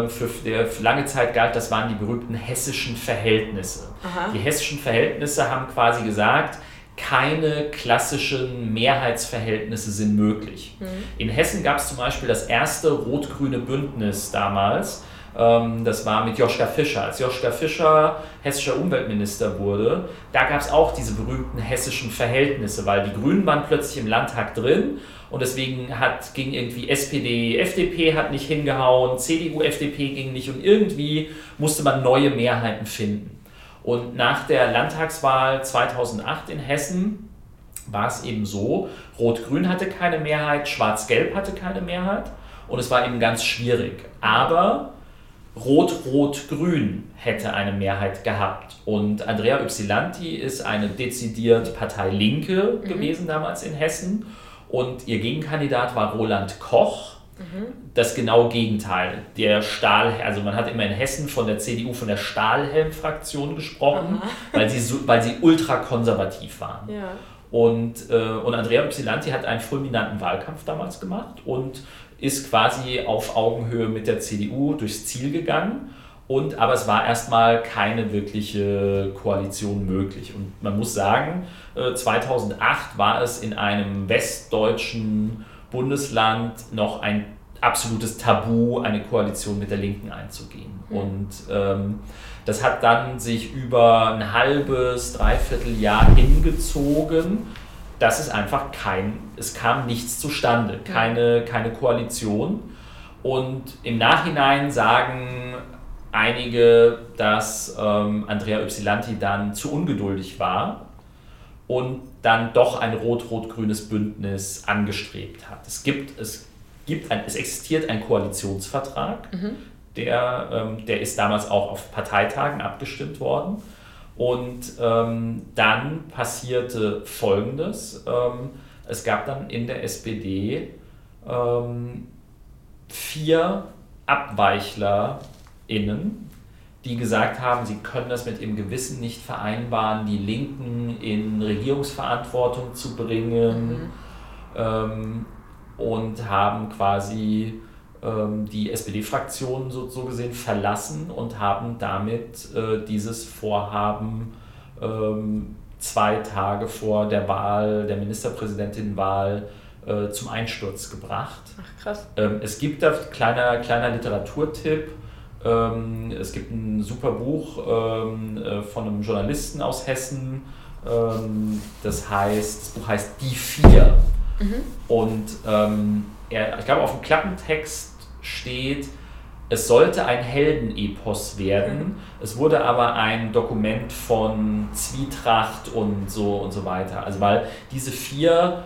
für, der für lange Zeit galt, das waren die berühmten hessischen Verhältnisse. Aha. Die hessischen Verhältnisse haben quasi gesagt, keine klassischen Mehrheitsverhältnisse sind möglich. Mhm. In Hessen gab es zum Beispiel das erste rot-grüne Bündnis damals. Ähm, das war mit Joschka Fischer. Als Joschka Fischer hessischer Umweltminister wurde, da gab es auch diese berühmten hessischen Verhältnisse, weil die Grünen waren plötzlich im Landtag drin und deswegen hat, ging irgendwie SPD, FDP hat nicht hingehauen, CDU, FDP ging nicht und irgendwie musste man neue Mehrheiten finden. Und nach der Landtagswahl 2008 in Hessen war es eben so, Rot-Grün hatte keine Mehrheit, Schwarz-Gelb hatte keine Mehrheit und es war eben ganz schwierig. Aber Rot-Rot-Grün hätte eine Mehrheit gehabt. Und Andrea Ypsilanti ist eine dezidiert Partei Linke mhm. gewesen damals in Hessen und ihr Gegenkandidat war Roland Koch. Mhm. Das genaue Gegenteil. Der Stahl, also man hat immer in Hessen von der CDU von der Stahlhelm-Fraktion gesprochen, weil sie, so, weil sie ultrakonservativ waren. Ja. Und, äh, und Andrea Ypsilanti hat einen fulminanten Wahlkampf damals gemacht und ist quasi auf Augenhöhe mit der CDU durchs Ziel gegangen. Und, aber es war erstmal keine wirkliche Koalition möglich. Und man muss sagen, 2008 äh, war es in einem westdeutschen Bundesland noch ein absolutes Tabu, eine Koalition mit der Linken einzugehen. Mhm. Und ähm, das hat dann sich über ein halbes, dreiviertel Jahr hingezogen. Das ist einfach kein, es kam nichts zustande, keine, keine Koalition. Und im Nachhinein sagen einige, dass ähm, Andrea Ypsilanti dann zu ungeduldig war und dann doch ein rot-rot-grünes Bündnis angestrebt hat. Es gibt, es gibt ein, es existiert ein Koalitionsvertrag, mhm. der, ähm, der ist damals auch auf Parteitagen abgestimmt worden. Und ähm, dann passierte Folgendes. Ähm, es gab dann in der SPD ähm, vier AbweichlerInnen, die gesagt haben, sie können das mit ihrem Gewissen nicht vereinbaren, die Linken in Regierungsverantwortung zu bringen mhm. ähm, und haben quasi die SPD-Fraktion so, so gesehen verlassen und haben damit äh, dieses Vorhaben ähm, zwei Tage vor der Wahl, der Ministerpräsidentinwahl, äh, zum Einsturz gebracht. Ach krass. Ähm, es gibt da kleiner, kleiner Literaturtipp. Ähm, es gibt ein super Buch ähm, äh, von einem Journalisten aus Hessen. Ähm, das heißt, das Buch heißt Die Vier. Mhm. Und ähm, er, ich glaube, auf dem Klappentext steht, es sollte ein Heldenepos werden. Mhm. Es wurde aber ein Dokument von Zwietracht und so und so weiter. Also weil diese vier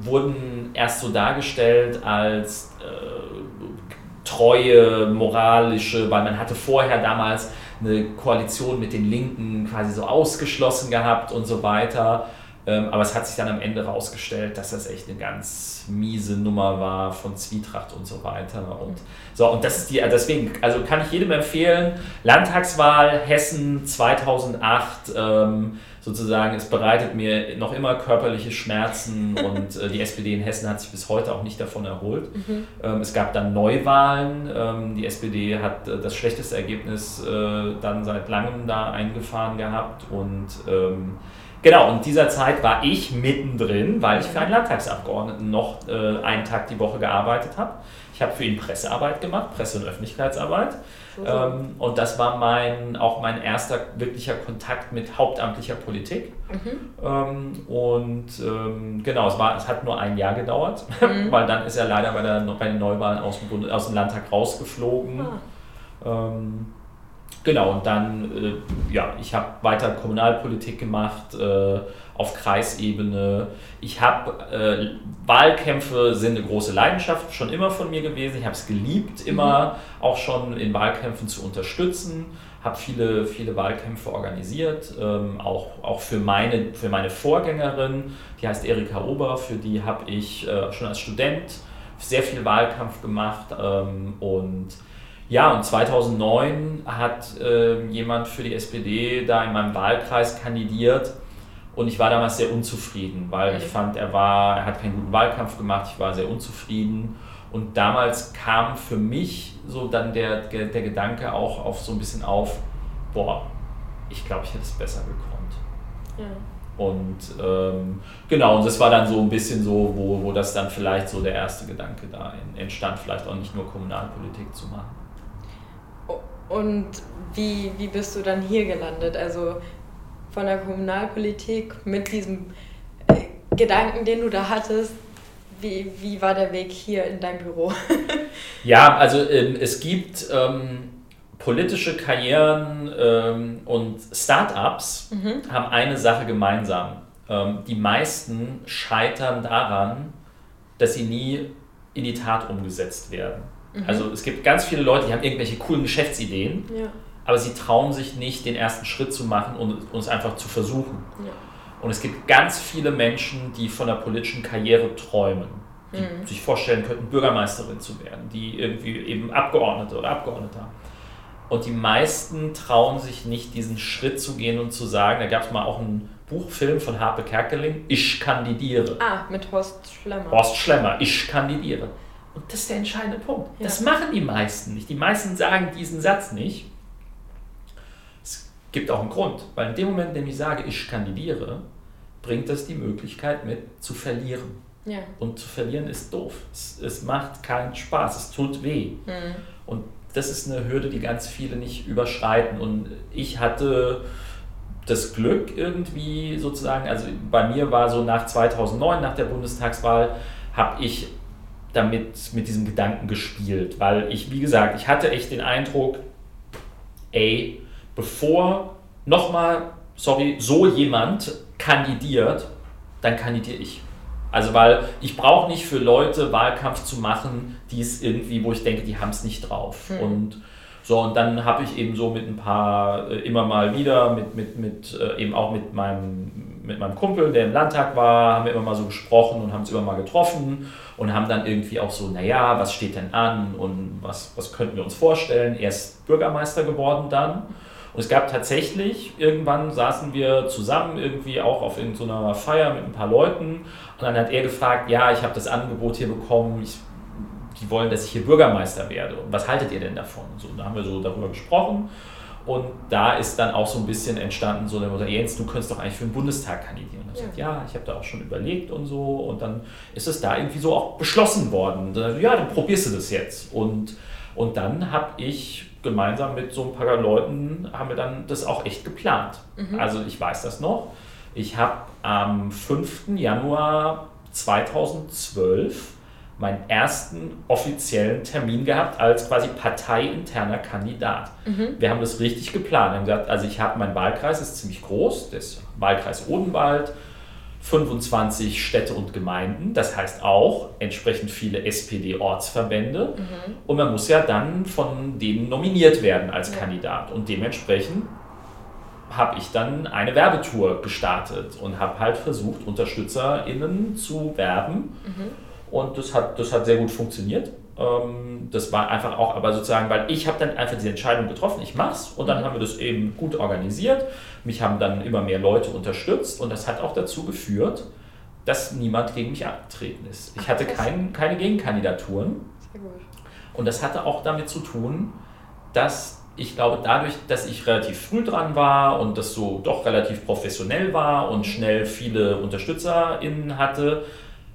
wurden erst so dargestellt als äh, treue, moralische, weil man hatte vorher damals eine Koalition mit den Linken quasi so ausgeschlossen gehabt und so weiter. Ähm, aber es hat sich dann am Ende herausgestellt, dass das echt eine ganz miese Nummer war von Zwietracht und so weiter. Und so, und das ist die, deswegen, also kann ich jedem empfehlen, Landtagswahl Hessen 2008, ähm, sozusagen, es bereitet mir noch immer körperliche Schmerzen (laughs) und äh, die SPD in Hessen hat sich bis heute auch nicht davon erholt. Mhm. Ähm, es gab dann Neuwahlen, ähm, die SPD hat äh, das schlechteste Ergebnis äh, dann seit langem da eingefahren gehabt und ähm, Genau, und dieser Zeit war ich mittendrin, weil ich für einen Landtagsabgeordneten noch äh, einen Tag die Woche gearbeitet habe. Ich habe für ihn Pressearbeit gemacht, Presse- und Öffentlichkeitsarbeit. Ähm, und das war mein, auch mein erster wirklicher Kontakt mit hauptamtlicher Politik. Mhm. Ähm, und ähm, genau, es, war, es hat nur ein Jahr gedauert, (laughs) mhm. weil dann ist er leider bei, der, bei den Neuwahlen aus dem, Bund, aus dem Landtag rausgeflogen. Ah. Genau, und dann, äh, ja, ich habe weiter Kommunalpolitik gemacht äh, auf Kreisebene. Ich habe, äh, Wahlkämpfe sind eine große Leidenschaft schon immer von mir gewesen. Ich habe es geliebt, immer mhm. auch schon in Wahlkämpfen zu unterstützen. Habe viele, viele Wahlkämpfe organisiert, ähm, auch, auch für, meine, für meine Vorgängerin, die heißt Erika Ober, für die habe ich äh, schon als Student sehr viel Wahlkampf gemacht ähm, und ja, und 2009 hat äh, jemand für die SPD da in meinem Wahlkreis kandidiert und ich war damals sehr unzufrieden, weil ich fand, er war, er hat keinen guten Wahlkampf gemacht, ich war sehr unzufrieden. Und damals kam für mich so dann der, der Gedanke auch auf so ein bisschen auf, boah, ich glaube, ich hätte es besser gekonnt. Ja. Und ähm, genau, und das war dann so ein bisschen so, wo, wo das dann vielleicht so der erste Gedanke da entstand, vielleicht auch nicht nur Kommunalpolitik zu machen. Und wie, wie bist du dann hier gelandet? Also von der Kommunalpolitik mit diesem äh, Gedanken, den du da hattest, wie, wie war der Weg hier in dein Büro? (laughs) ja, also ähm, es gibt ähm, politische Karrieren ähm, und Startups mhm. haben eine Sache gemeinsam. Ähm, die meisten scheitern daran, dass sie nie in die Tat umgesetzt werden. Mhm. Also es gibt ganz viele Leute, die haben irgendwelche coolen Geschäftsideen, ja. aber sie trauen sich nicht, den ersten Schritt zu machen und, und es einfach zu versuchen. Ja. Und es gibt ganz viele Menschen, die von der politischen Karriere träumen, die mhm. sich vorstellen könnten, Bürgermeisterin zu werden, die irgendwie eben Abgeordnete oder Abgeordneter. Und die meisten trauen sich nicht, diesen Schritt zu gehen und zu sagen, da gab es mal auch einen Buchfilm von Harpe Kerkeling, Ich kandidiere. Ah, mit Horst Schlemmer. Horst Schlemmer, ich kandidiere. Und das ist der entscheidende Punkt. Ja. Das machen die meisten nicht. Die meisten sagen diesen Satz nicht. Es gibt auch einen Grund, weil in dem Moment, in dem ich sage, ich kandidiere, bringt das die Möglichkeit mit, zu verlieren. Ja. Und zu verlieren ist doof. Es, es, macht keinen Spaß, es tut weh. Mhm. Und das ist eine Hürde, die ganz viele nicht überschreiten. Und ich hatte das Glück irgendwie sozusagen, also bei mir war so nach 2009, nach der Bundestagswahl, habe ich damit mit diesem Gedanken gespielt, weil ich, wie gesagt, ich hatte echt den Eindruck, ey, bevor nochmal, sorry, so jemand kandidiert, dann kandidiere ich. Also weil ich brauche nicht für Leute Wahlkampf zu machen, die es irgendwie, wo ich denke, die haben es nicht drauf. Mhm. Und so, und dann habe ich eben so mit ein paar, äh, immer mal wieder, mit, mit, mit äh, eben auch mit meinem, mit meinem Kumpel, der im Landtag war, haben wir immer mal so gesprochen und haben uns immer mal getroffen und haben dann irgendwie auch so, naja, was steht denn an und was, was könnten wir uns vorstellen? Er ist Bürgermeister geworden dann. Und es gab tatsächlich, irgendwann saßen wir zusammen irgendwie auch auf irgendeiner Feier mit ein paar Leuten und dann hat er gefragt, ja, ich habe das Angebot hier bekommen, ich, die wollen, dass ich hier Bürgermeister werde. Und was haltet ihr denn davon? Und so, da haben wir so darüber gesprochen und da ist dann auch so ein bisschen entstanden, so der Mutter, Jens, du könntest doch eigentlich für den Bundestag kandidieren. Und ich ja. Gesagt, ja, ich habe da auch schon überlegt und so. Und dann ist es da irgendwie so auch beschlossen worden. Ja, dann probierst du das jetzt. Und, und dann habe ich gemeinsam mit so ein paar Leuten haben wir dann das auch echt geplant. Mhm. Also ich weiß das noch. Ich habe am 5. Januar 2012 meinen ersten offiziellen Termin gehabt als quasi parteiinterner Kandidat. Mhm. Wir haben das richtig geplant. Wir haben gesagt, also ich habe, mein Wahlkreis ist ziemlich groß, das Wahlkreis Odenwald, 25 Städte und Gemeinden, das heißt auch entsprechend viele SPD-Ortsverbände. Mhm. Und man muss ja dann von denen nominiert werden als ja. Kandidat. Und dementsprechend habe ich dann eine Werbetour gestartet und habe halt versucht, UnterstützerInnen zu werben. Mhm. Und das hat, das hat sehr gut funktioniert. Ähm, das war einfach auch, aber sozusagen, weil ich habe dann einfach diese Entscheidung getroffen, ich mach's und dann mhm. haben wir das eben gut organisiert. Mich haben dann immer mehr Leute unterstützt und das hat auch dazu geführt, dass niemand gegen mich angetreten ist. Ich hatte kein, keine Gegenkandidaturen. Und das hatte auch damit zu tun, dass ich glaube, dadurch, dass ich relativ früh dran war und das so doch relativ professionell war und schnell viele UnterstützerInnen hatte,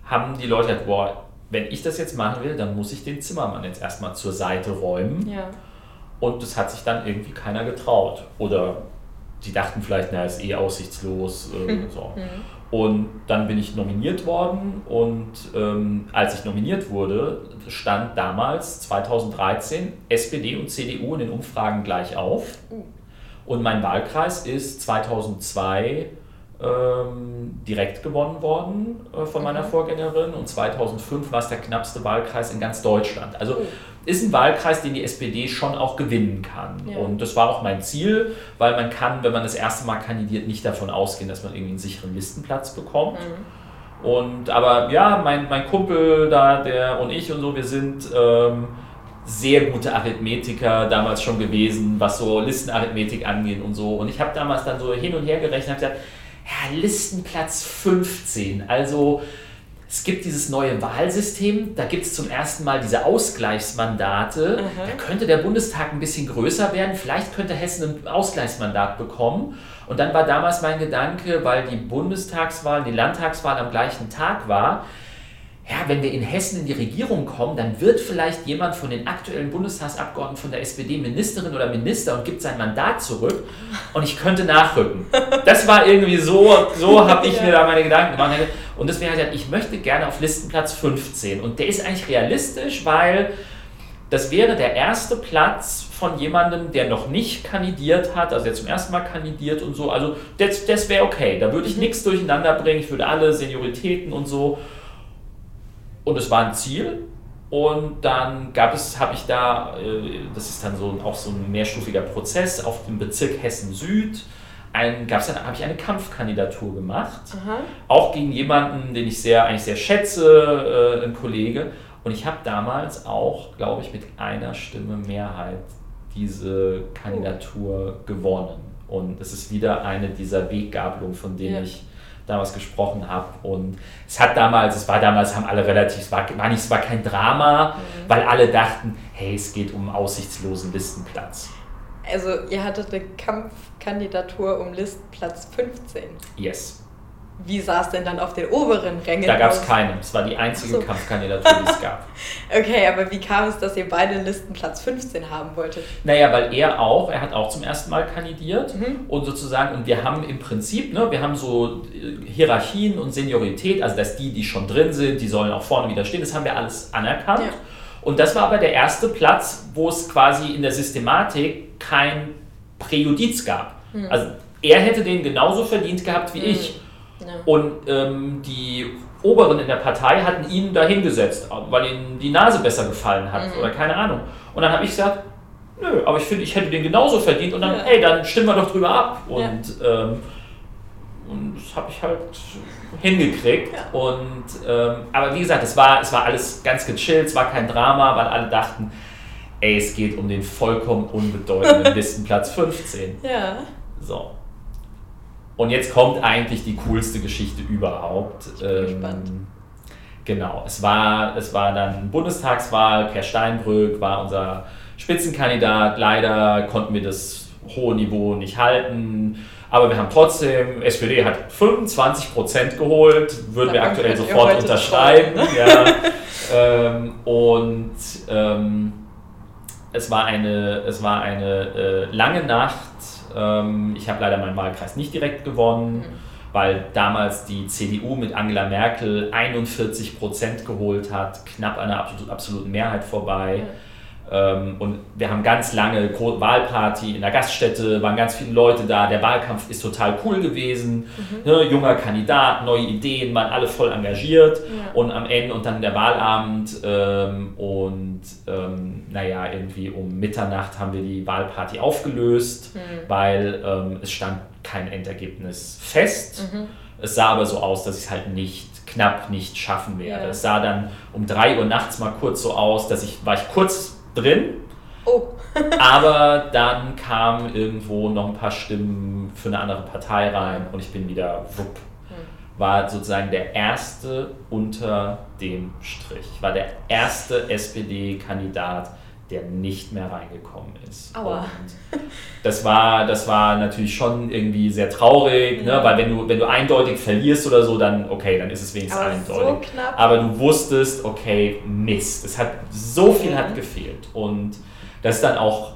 haben die Leute gesagt, boah, wenn ich das jetzt machen will, dann muss ich den Zimmermann jetzt erstmal zur Seite räumen. Ja. Und das hat sich dann irgendwie keiner getraut. Oder die dachten vielleicht, na, ist eh aussichtslos. Äh, (laughs) so. Mhm. Und dann bin ich nominiert worden und ähm, als ich nominiert wurde, stand damals 2013 SPD und CDU in den Umfragen gleich auf. Uh. Und mein Wahlkreis ist 2002 ähm, direkt gewonnen worden äh, von meiner mhm. Vorgängerin und 2005 war es der knappste Wahlkreis in ganz Deutschland. Also oh. ist ein Wahlkreis, den die SPD schon auch gewinnen kann. Ja. Und das war auch mein Ziel, weil man kann, wenn man das erste Mal kandidiert, nicht davon ausgehen, dass man irgendwie einen sicheren Listenplatz bekommt. Mhm. Und aber ja, mein, mein Kumpel da, der und ich und so, wir sind ähm, sehr gute Arithmetiker damals schon gewesen, was so Listenarithmetik angeht und so. Und ich habe damals dann so hin und her gerechnet und gesagt, ja, Listenplatz 15. Also es gibt dieses neue Wahlsystem, da gibt es zum ersten Mal diese Ausgleichsmandate. Mhm. Da könnte der Bundestag ein bisschen größer werden. Vielleicht könnte Hessen ein Ausgleichsmandat bekommen. Und dann war damals mein Gedanke, weil die Bundestagswahl, die Landtagswahl am gleichen Tag war, ja, wenn wir in Hessen in die Regierung kommen, dann wird vielleicht jemand von den aktuellen Bundestagsabgeordneten von der SPD Ministerin oder Minister und gibt sein Mandat zurück und ich könnte nachrücken. Das war irgendwie so, so (laughs) habe ich mir da meine Gedanken gemacht. Und deswegen habe ich gesagt, ich möchte gerne auf Listenplatz 15 und der ist eigentlich realistisch, weil das wäre der erste Platz von jemandem, der noch nicht kandidiert hat, also der zum ersten Mal kandidiert und so. Also das, das wäre okay, da würde ich mhm. nichts durcheinander bringen, ich würde alle Senioritäten und so und es war ein Ziel. Und dann gab es, habe ich da, äh, das ist dann so auch so ein mehrstufiger Prozess auf dem Bezirk Hessen Süd. Habe ich eine Kampfkandidatur gemacht, Aha. auch gegen jemanden, den ich sehr, eigentlich sehr schätze, äh, ein Kollege. Und ich habe damals auch, glaube ich, mit einer Stimme Mehrheit diese Kandidatur gewonnen. Und es ist wieder eine dieser Weggabelungen, von denen ja. ich damals gesprochen habe. Und es hat damals, es war damals, haben alle relativ, es war, war nicht, es war kein Drama, mhm. weil alle dachten, hey, es geht um aussichtslosen Listenplatz. Also ihr hattet eine Kampfkandidatur um Listenplatz 15. Yes. Wie sah es denn dann auf den oberen Rängen Da gab es keine. Es war die einzige so. Kampfkandidatur, die es (laughs) gab. Okay, aber wie kam es, dass ihr beide Listenplatz 15 haben wolltet? Naja, weil er auch, er hat auch zum ersten Mal kandidiert mhm. und sozusagen, und wir haben im Prinzip, ne, wir haben so äh, Hierarchien und Seniorität, also dass die, die schon drin sind, die sollen auch vorne wieder stehen, das haben wir alles anerkannt. Ja. Und das war aber der erste Platz, wo es quasi in der Systematik kein Präjudiz gab. Mhm. Also er hätte den genauso verdient gehabt wie mhm. ich. Ja. Und ähm, die Oberen in der Partei hatten ihn da hingesetzt, weil ihnen die Nase besser gefallen hat mhm. oder keine Ahnung. Und dann habe ich gesagt, nö, aber ich finde, ich hätte den genauso verdient und dann, ja. hey, dann stimmen wir doch drüber ab. Und, ja. ähm, und das habe ich halt hingekriegt. Ja. Und, ähm, aber wie gesagt, es war, es war alles ganz gechillt, es war kein Drama, weil alle dachten, ey, es geht um den vollkommen unbedeutenden (laughs) Listenplatz 15. Ja. So. Und jetzt kommt eigentlich die coolste Geschichte überhaupt. Ich bin ähm, gespannt. Genau, es war, es war dann Bundestagswahl, Per Steinbrück war unser Spitzenkandidat. Leider konnten wir das hohe Niveau nicht halten. Aber wir haben trotzdem, SPD hat 25 Prozent geholt, würden wir aktuell sofort unterschreiben. Ne? Ja. ähm, und ähm, es war eine, es war eine äh, lange Nacht. Ähm, ich habe leider meinen Wahlkreis nicht direkt gewonnen, mhm. weil damals die CDU mit Angela Merkel 41 Prozent geholt hat, knapp an einer absoluten Mehrheit vorbei. Mhm und wir haben ganz lange Wahlparty in der Gaststätte, waren ganz viele Leute da. Der Wahlkampf ist total cool gewesen. Mhm. Ne, junger Kandidat, neue Ideen, waren alle voll engagiert. Ja. Und am Ende und dann der Wahlabend ähm, und ähm, naja, irgendwie um Mitternacht haben wir die Wahlparty aufgelöst, mhm. weil ähm, es stand kein Endergebnis fest. Mhm. Es sah aber so aus, dass ich es halt nicht knapp nicht schaffen werde. Ja. Es sah dann um 3 Uhr nachts mal kurz so aus, dass ich war ich kurz drin. Oh. (laughs) aber dann kamen irgendwo noch ein paar Stimmen für eine andere Partei rein und ich bin wieder wupp. Hm. War sozusagen der erste unter dem Strich. Ich war der erste SPD-Kandidat, der nicht mehr reingekommen ist. Aua. Und das war, das war natürlich schon irgendwie sehr traurig, ne? weil wenn du, wenn du eindeutig verlierst oder so, dann okay, dann ist es wenigstens Aber eindeutig. So knapp. Aber du wusstest, okay, Mist, es hat so viel hat gefehlt und das ist dann auch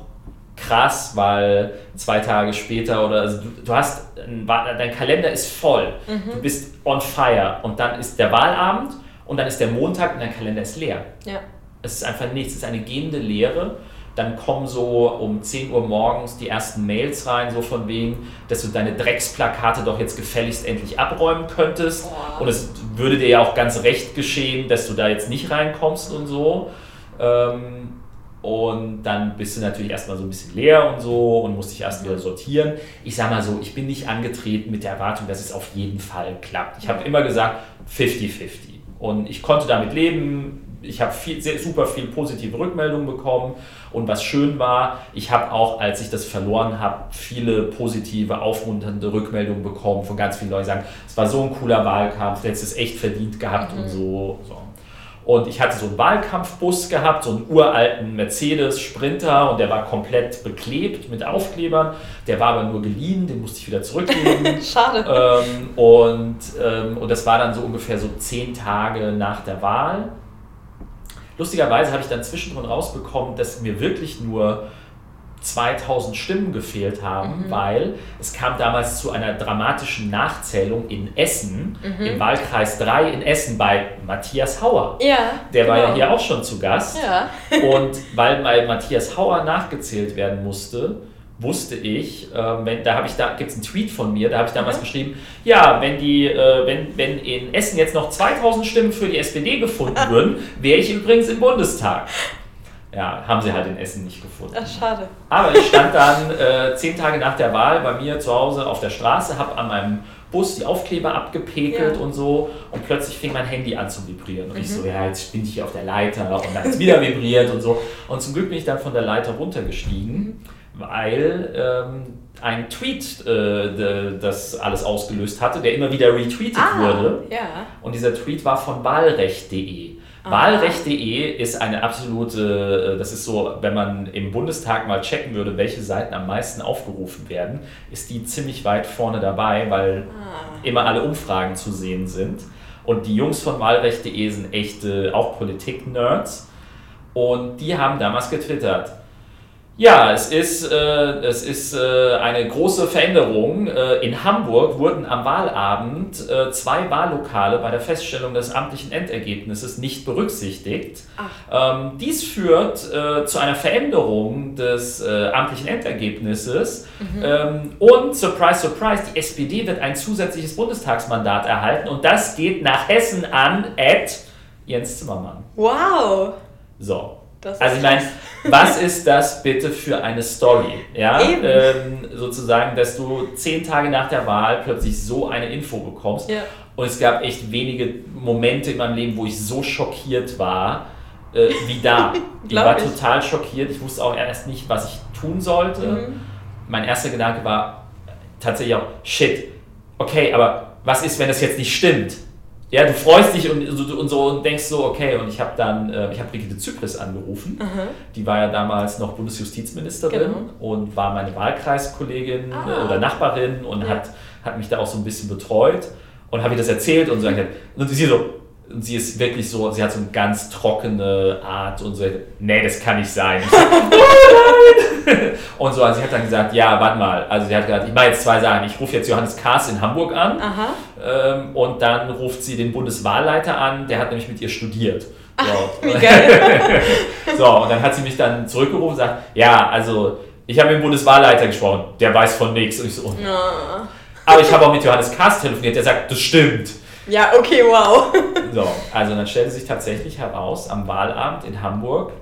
krass, weil zwei Tage später oder also du, du hast dein Kalender ist voll, mhm. du bist on fire und dann ist der Wahlabend und dann ist der Montag und dein Kalender ist leer. Ja. Es ist einfach nichts, es ist eine gehende Leere. Dann kommen so um 10 Uhr morgens die ersten Mails rein, so von wegen, dass du deine Drecksplakate doch jetzt gefälligst endlich abräumen könntest. Und es würde dir ja auch ganz recht geschehen, dass du da jetzt nicht reinkommst und so. Ähm, und dann bist du natürlich erstmal so ein bisschen leer und so und musst dich erst wieder sortieren. Ich sag mal so, ich bin nicht angetreten mit der Erwartung, dass es auf jeden Fall klappt. Ich habe immer gesagt 50-50. Und ich konnte damit leben ich habe viel, sehr, super viel positive Rückmeldungen bekommen und was schön war, ich habe auch, als ich das verloren habe, viele positive, aufmunternde Rückmeldungen bekommen von ganz vielen Leuten, die sagen, es war so ein cooler Wahlkampf, du hättest es echt verdient gehabt mhm. und so, so. Und ich hatte so einen Wahlkampfbus gehabt, so einen uralten Mercedes Sprinter und der war komplett beklebt mit Aufklebern. Der war aber nur geliehen, den musste ich wieder zurückgeben. (laughs) Schade. Ähm, und, ähm, und das war dann so ungefähr so zehn Tage nach der Wahl. Lustigerweise habe ich dann zwischendrin rausbekommen, dass mir wirklich nur 2000 Stimmen gefehlt haben, mhm. weil es kam damals zu einer dramatischen Nachzählung in Essen, mhm. im Wahlkreis 3 in Essen bei Matthias Hauer. Ja. Der genau. war ja genau. hier auch schon zu Gast. Ja. Und weil bei Matthias Hauer nachgezählt werden musste, wusste ich, äh, wenn, da habe ich da gibt es einen Tweet von mir, da habe ich damals mhm. geschrieben, ja, wenn die, äh, wenn, wenn in Essen jetzt noch 2000 Stimmen für die SPD gefunden (laughs) würden, wäre ich übrigens im Bundestag. Ja, haben sie halt in Essen nicht gefunden. Ach, schade. Aber ich stand dann äh, zehn Tage nach der Wahl bei mir zu Hause auf der Straße, habe an meinem Bus die Aufkleber abgepekelt ja. und so und plötzlich fing mein Handy an zu vibrieren und mhm. ich so, ja, jetzt bin ich hier auf der Leiter und dann ist wieder (laughs) vibriert und so und zum Glück bin ich dann von der Leiter runtergestiegen. Mhm weil ähm, ein Tweet äh, das alles ausgelöst hatte, der immer wieder retweetet ah, wurde. Ja. Und dieser Tweet war von wahlrecht.de. Wahlrecht.de ist eine absolute, äh, das ist so, wenn man im Bundestag mal checken würde, welche Seiten am meisten aufgerufen werden, ist die ziemlich weit vorne dabei, weil ah. immer alle Umfragen zu sehen sind. Und die Jungs von Wahlrecht.de sind echte, auch Politik-Nerds. Und die haben damals getwittert Ja, es ist, äh, es ist äh, eine große Veränderung. Äh, in Hamburg wurden am Wahlabend äh, zwei Wahllokale bei der Feststellung des amtlichen Endergebnisses nicht berücksichtigt. Ähm, dies führt äh, zu einer Veränderung des äh, amtlichen Endergebnisses. Mhm. Ähm, und, surprise, surprise, die SPD wird ein zusätzliches Bundestagsmandat erhalten und das geht nach Hessen an at Jens Zimmermann. Wow! So. Also ich meine, was ist das bitte für eine Story? Ja, ähm, sozusagen, dass du zehn Tage nach der Wahl plötzlich so eine Info bekommst. Ja. Und es gab echt wenige Momente in meinem Leben, wo ich so schockiert war, äh, wie da. (laughs) ich war ich. total schockiert. Ich wusste auch erst nicht, was ich tun sollte. Mhm. Mein erster Gedanke war tatsächlich auch, shit, okay, aber was ist, wenn das jetzt nicht stimmt? Ja, du freust dich und, und so und denkst so, okay, und ich habe dann, äh, ich habe Brigitte Zypris angerufen, Aha. die war ja damals noch Bundesjustizministerin genau. und war meine Wahlkreiskollegin ah. oder Nachbarin und ja. hat, hat mich da auch so ein bisschen betreut und habe ihr das erzählt und so, und sie so, und sie ist wirklich so, sie hat so eine ganz trockene Art und so, nee, das kann nicht sein. So, (laughs) oh nein! (laughs) und so, also sie hat dann gesagt, ja, warte mal, also sie hat gesagt, ich mache jetzt zwei Sachen, ich rufe jetzt Johannes Kahrs in Hamburg an ähm, und dann ruft sie den Bundeswahlleiter an, der hat nämlich mit ihr studiert. So. Wie geil. (laughs) so, und dann hat sie mich dann zurückgerufen und sagt, ja, also ich habe mit dem Bundeswahlleiter gesprochen, der weiß von nichts. Und ich so, oh. Aber ich habe auch mit Johannes Kahrs telefoniert, der sagt, das stimmt. Ja, okay, wow. so, also dann stellte sich tatsächlich heraus, am Wahlabend in Hamburg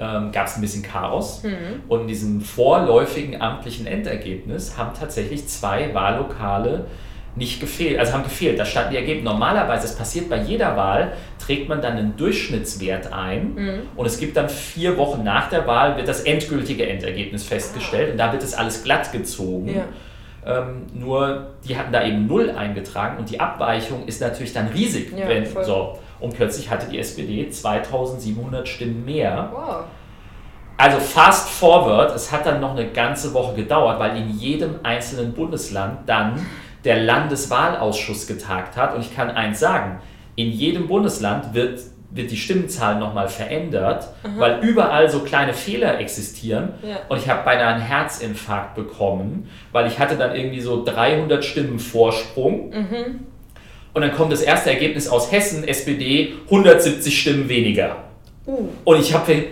ähm, gab es ein bisschen Chaos. Mhm. Und in diesem vorläufigen amtlichen Endergebnis haben tatsächlich zwei Wahllokale nicht gefehlt, also haben gefehlt. Da standen die Ergebnisse. Normalerweise, das passiert bei jeder Wahl, trägt man dann einen Durchschnittswert ein mhm. und es gibt dann vier Wochen nach der Wahl wird das endgültige Endergebnis festgestellt ah. und da wird das alles glatt gezogen. Ja. Ähm, nur die hatten da eben null eingetragen und die Abweichung ist natürlich dann riesig. Ja, wenn, so. Und plötzlich hatte die SPD 2700 Stimmen mehr. Wow. Also fast forward, es hat dann noch eine ganze Woche gedauert, weil in jedem einzelnen Bundesland dann der Landeswahlausschuss getagt hat. Und ich kann eins sagen, in jedem Bundesland wird wird die Stimmenzahl nochmal verändert, Aha. weil überall so kleine Fehler existieren. Ja. Und ich habe beinahe einen Herzinfarkt bekommen, weil ich hatte dann irgendwie so 300 Stimmen Vorsprung. Mhm. Und dann kommt das erste Ergebnis aus Hessen, SPD, 170 Stimmen weniger. Uh. Und ich habe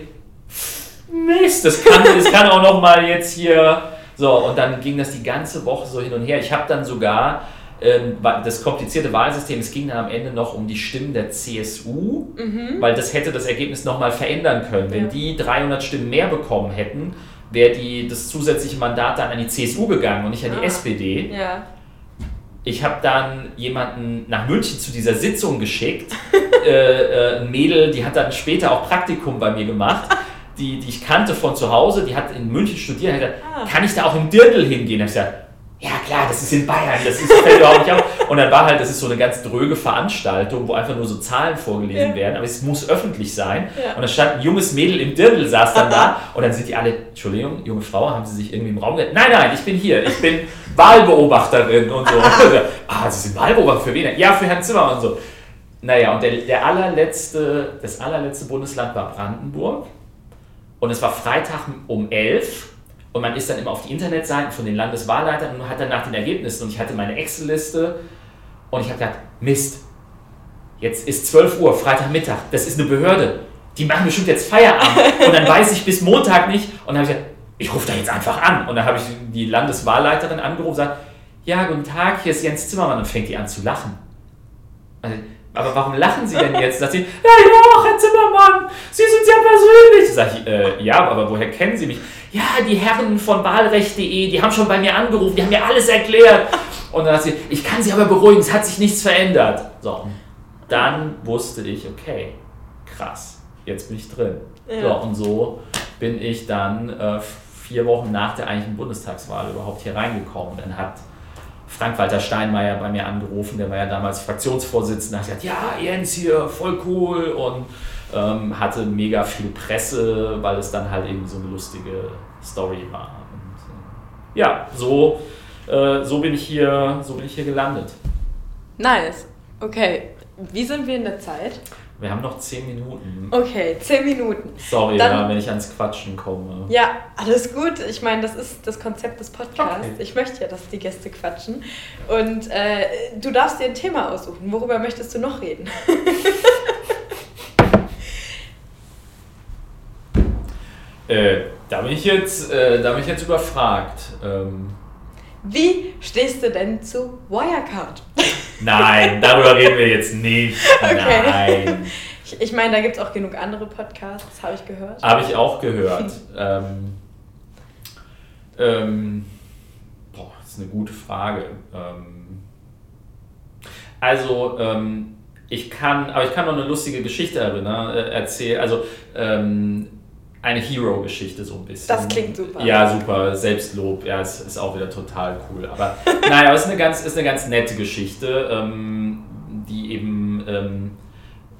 Mist, das kann, das kann auch nochmal jetzt hier... So, und dann ging das die ganze Woche so hin und her. Ich habe dann sogar ähm, das komplizierte Wahlsystem, es ging dann am Ende noch um die Stimmen der CSU, mhm. weil das hätte das Ergebnis nochmal verändern können. Wenn ja. die 300 Stimmen mehr bekommen hätten, wäre das zusätzliche Mandat dann an die CSU gegangen und nicht an die ah. SPD. Ja. Ich habe dann jemanden nach München zu dieser Sitzung geschickt, (laughs) äh, äh, ein Mädel, die hat dann später auch Praktikum bei mir gemacht. Die, die ich kannte von zu Hause, die hat in München studiert, hat gesagt, ah. kann ich da auch im Dirndl hingehen? Da ich gesagt, ja klar, das ist in Bayern, das ist, fällt überhaupt nicht auf. Und dann war halt, das ist so eine ganz dröge Veranstaltung, wo einfach nur so Zahlen vorgelesen ja. werden, aber es muss öffentlich sein. Ja. Und da stand ein junges Mädel im Dirndl, saß dann da (laughs) und dann sind die alle, Entschuldigung, junge Frau, haben sie sich irgendwie im Raum gesagt, nein, nein, ich bin hier, ich bin Wahlbeobachterin und so. (laughs) ah, Sie sind Wahlbeobachter für wen? Ja, für Herrn Zimmer und so. Naja, und der, der allerletzte, das allerletzte Bundesland war Brandenburg. Und es war Freitag um 11 und man ist dann immer auf die Internetseiten von den Landeswahlleitern und hat dann nach den Ergebnissen und ich hatte meine Excel-Liste und ich habe gedacht, Mist, jetzt ist 12 Uhr, Freitagmittag, das ist eine Behörde, die machen bestimmt jetzt Feierabend und dann weiß ich bis Montag nicht und dann habe ich gesagt, ich rufe da jetzt einfach an und dann habe ich die Landeswahlleiterin angerufen und gesagt, ja, guten Tag, hier ist Jens Zimmermann und fängt die an zu lachen. Also, aber warum lachen Sie denn jetzt? Sagt sie, (laughs) ja, ja, Herr Zimmermann, Sie sind ja persönlich. Sag ich, äh, ja, aber woher kennen Sie mich? Ja, die Herren von Wahlrecht.de, die haben schon bei mir angerufen, die haben mir alles erklärt. Und dann sagt sie, ich kann Sie aber beruhigen, es hat sich nichts verändert. So, dann wusste ich, okay, krass, jetzt bin ich drin. Ja. So, und so bin ich dann äh, vier Wochen nach der eigentlichen Bundestagswahl überhaupt hier reingekommen. Dann hat Frank-Walter Steinmeier bei mir angerufen, der war ja damals Fraktionsvorsitzender, hat gesagt, ja, Jens hier, voll cool und ähm, hatte mega viel Presse, weil es dann halt eben so eine lustige Story war. Und, äh, ja, so, äh, so, bin ich hier, so bin ich hier gelandet. Nice. Okay. Wie sind wir in der Zeit? Wir haben noch zehn Minuten. Okay, zehn Minuten. Sorry, Dann, ja, wenn ich ans Quatschen komme. Ja, alles gut. Ich meine, das ist das Konzept des Podcasts. Okay. Ich möchte ja, dass die Gäste quatschen. Und äh, du darfst dir ein Thema aussuchen. Worüber möchtest du noch reden? (laughs) äh, da bin ich jetzt, äh, da bin ich jetzt überfragt. Ähm, Wie stehst du denn zu Wirecard? Nein, darüber reden wir jetzt nicht. (laughs) Okay. Nein. Ich, ich meine, da gibt es auch genug andere Podcasts, habe ich gehört. Habe ich auch gehört. ähm, ähm, boah, das ist eine gute Frage. Ähm, also, ähm, ich kann, aber ich kann noch eine lustige Geschichte erinnern, äh, erzählen. Also, ähm, eine Hero-Geschichte so ein bisschen. Das klingt super. Ja, super. Selbstlob, ja, es ist auch wieder total cool. Aber (laughs) naja, aber es ist eine ganz, ist eine ganz nette Geschichte, ähm, die eben ähm,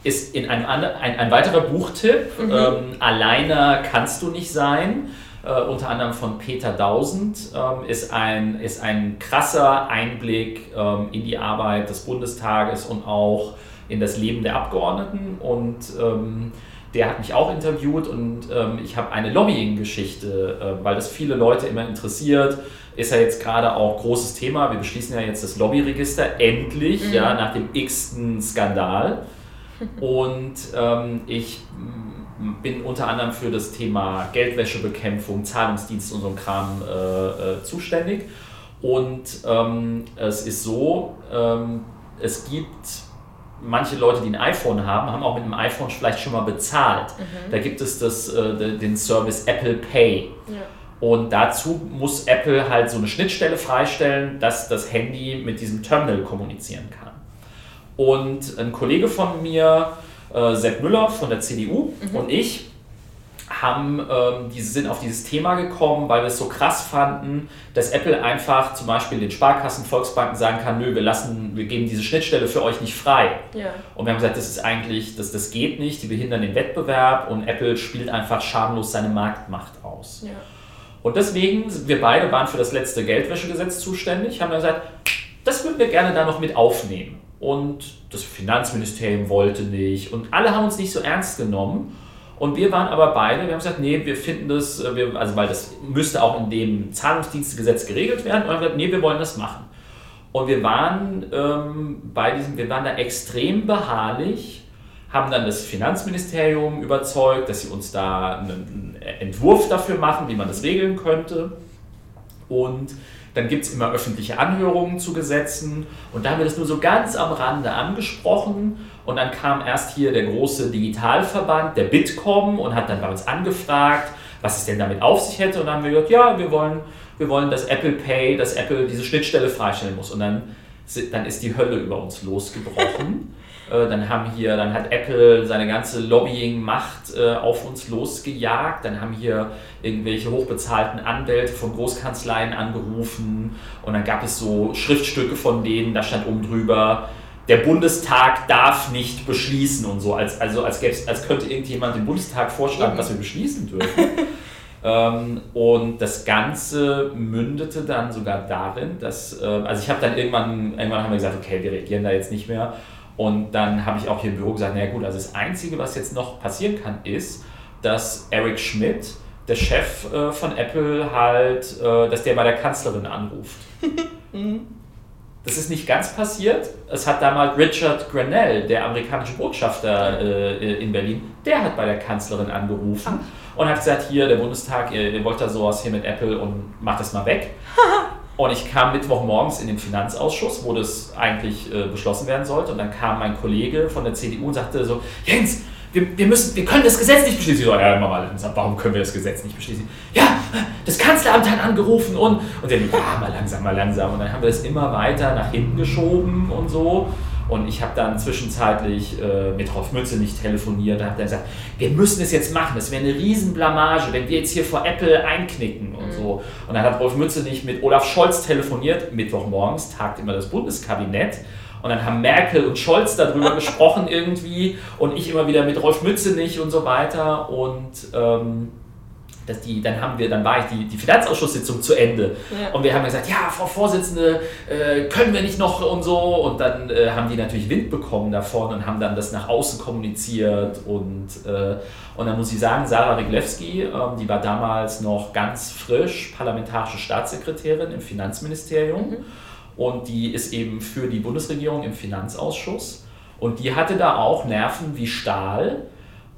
ist in einem ein, ein weiterer Buchtipp. Mhm. Ähm, Alleiner kannst du nicht sein. Äh, unter anderem von Peter Dausend, ähm, ist, ein, ist ein krasser Einblick ähm, in die Arbeit des Bundestages und auch in das Leben der Abgeordneten und ähm, der hat mich auch interviewt und ähm, ich habe eine Lobbying-Geschichte, äh, weil das viele Leute immer interessiert. Ist ja jetzt gerade auch großes Thema. Wir beschließen ja jetzt das Lobbyregister endlich, mhm. ja, nach dem x-ten Skandal. (laughs) Und ähm, ich bin unter anderem für das Thema Geldwäschebekämpfung, Zahlungsdienst und so ein Kram äh, äh, zuständig. Und ähm, es ist so, ähm, es gibt manche Leute, die ein iPhone haben, haben auch mit einem iPhone vielleicht schon mal bezahlt. Mhm. Da gibt es das, äh, den Service Apple Pay. Ja. Und dazu muss Apple halt so eine Schnittstelle freistellen, dass das Handy mit diesem Terminal kommunizieren kann. Und ein Kollege von mir, äh, Sepp Müller von der CDU mhm. und ich, haben, ähm, die sind auf dieses Thema gekommen, weil wir es so krass fanden, dass Apple einfach zum Beispiel den Sparkassen, Volksbanken sagen kann, nö, wir lassen, wir geben diese Schnittstelle für euch nicht frei. Ja. Und wir haben gesagt, das ist eigentlich, das, das geht nicht, die behindern den Wettbewerb und Apple spielt einfach schamlos seine Marktmacht aus. Ja. Und deswegen, wir beide waren für das letzte Geldwäschegesetz zuständig, haben dann gesagt, das würden wir gerne da noch mit aufnehmen. Und das Finanzministerium wollte nicht und alle haben uns nicht so ernst genommen. Und wir waren aber beide, wir haben gesagt, nee, wir finden das, äh, wir, also weil das müsste auch in dem Zahlungsdienstgesetz geregelt werden. Und wir haben gesagt, nee, wir wollen das machen. Und wir waren ähm, bei diesem, wir waren da extrem beharrlich, haben dann das Finanzministerium überzeugt, dass sie uns da einen Entwurf dafür machen, wie man das regeln könnte. Und dann gibt es immer öffentliche Anhörungen zu Gesetzen. Und da haben wir das nur so ganz am Rande angesprochen. Und dann kam erst hier der große Digitalverband, der Bitkom, und hat dann bei uns angefragt, was es denn damit auf sich hätte. Und dann haben wir gesagt, ja, wir wollen, wir wollen, dass Apple Pay, dass Apple diese Schnittstelle freistellen muss. Und dann, dann ist die Hölle über uns losgebrochen. (laughs) Äh, dann haben hier, dann hat Apple seine ganze Lobbying-Macht äh, auf uns losgejagt. Dann haben hier irgendwelche hochbezahlten Anwälte von Großkanzleien angerufen und dann gab es so Schriftstücke von denen, da stand oben drüber, der Bundestag darf nicht beschließen und so, als, also als, als könnte irgendjemand dem Bundestag vorschlagen, was wir beschließen dürfen. (laughs) ähm, und das Ganze mündete dann sogar darin, dass, äh, also ich habe dann irgendwann, irgendwann haben wir gesagt, okay, wir reagieren da jetzt nicht mehr. Und dann habe ich auch hier im Büro gesagt, naja gut, also das Einzige, was jetzt noch passieren kann, ist, dass Eric Schmidt, der Chef äh, von Apple, halt, äh, dass der bei der Kanzlerin anruft. (laughs) Mhm. Das ist nicht ganz passiert. Es hat damals Richard Grenell, der amerikanische Botschafter äh, in Berlin, der hat bei der Kanzlerin angerufen und hat gesagt, hier, der Bundestag, ihr, ihr wollt da sowas hier mit Apple und macht das mal weg. (laughs) und ich kam Mittwochmorgens in den Finanzausschuss, wo das eigentlich äh, beschlossen werden sollte. Und dann kam mein Kollege von der CDU und sagte so, Jens, wir, wir, müssen, wir können das Gesetz nicht beschließen. Ich so, ja, mal, warum können wir das Gesetz nicht beschließen? Ja, das Kanzleramt hat angerufen und, und dann, ja, mal langsam, mal langsam. Und dann haben wir das immer weiter nach hinten geschoben und so. Und ich habe dann zwischenzeitlich äh, mit Rolf Mütze nicht telefoniert und habe dann gesagt, wir müssen es jetzt machen, das wäre eine Riesenblamage, wenn wir jetzt hier vor Apple einknicken und mhm. so. Und dann hat Rolf Mütze nicht mit Olaf Scholz telefoniert, Mittwochmorgens tagt immer das Bundeskabinett. Und dann haben Merkel und Scholz darüber (laughs) gesprochen irgendwie und ich immer wieder mit Rolf Mütze nicht und so weiter. Und ähm, dass die, dann haben wir, dann war ich die, die Finanzausschusssitzung zu Ende. Ja. Und wir haben gesagt, ja, Frau Vorsitzende, äh, können wir nicht noch und so. Und dann äh, haben die natürlich Wind bekommen davon und haben dann das nach außen kommuniziert. Und, äh, und dann muss ich sagen, Sarah Riglewski, ähm, die war damals noch ganz frisch parlamentarische Staatssekretärin im Finanzministerium. Mhm. Und die ist eben für die Bundesregierung im Finanzausschuss. Und die hatte da auch Nerven wie Stahl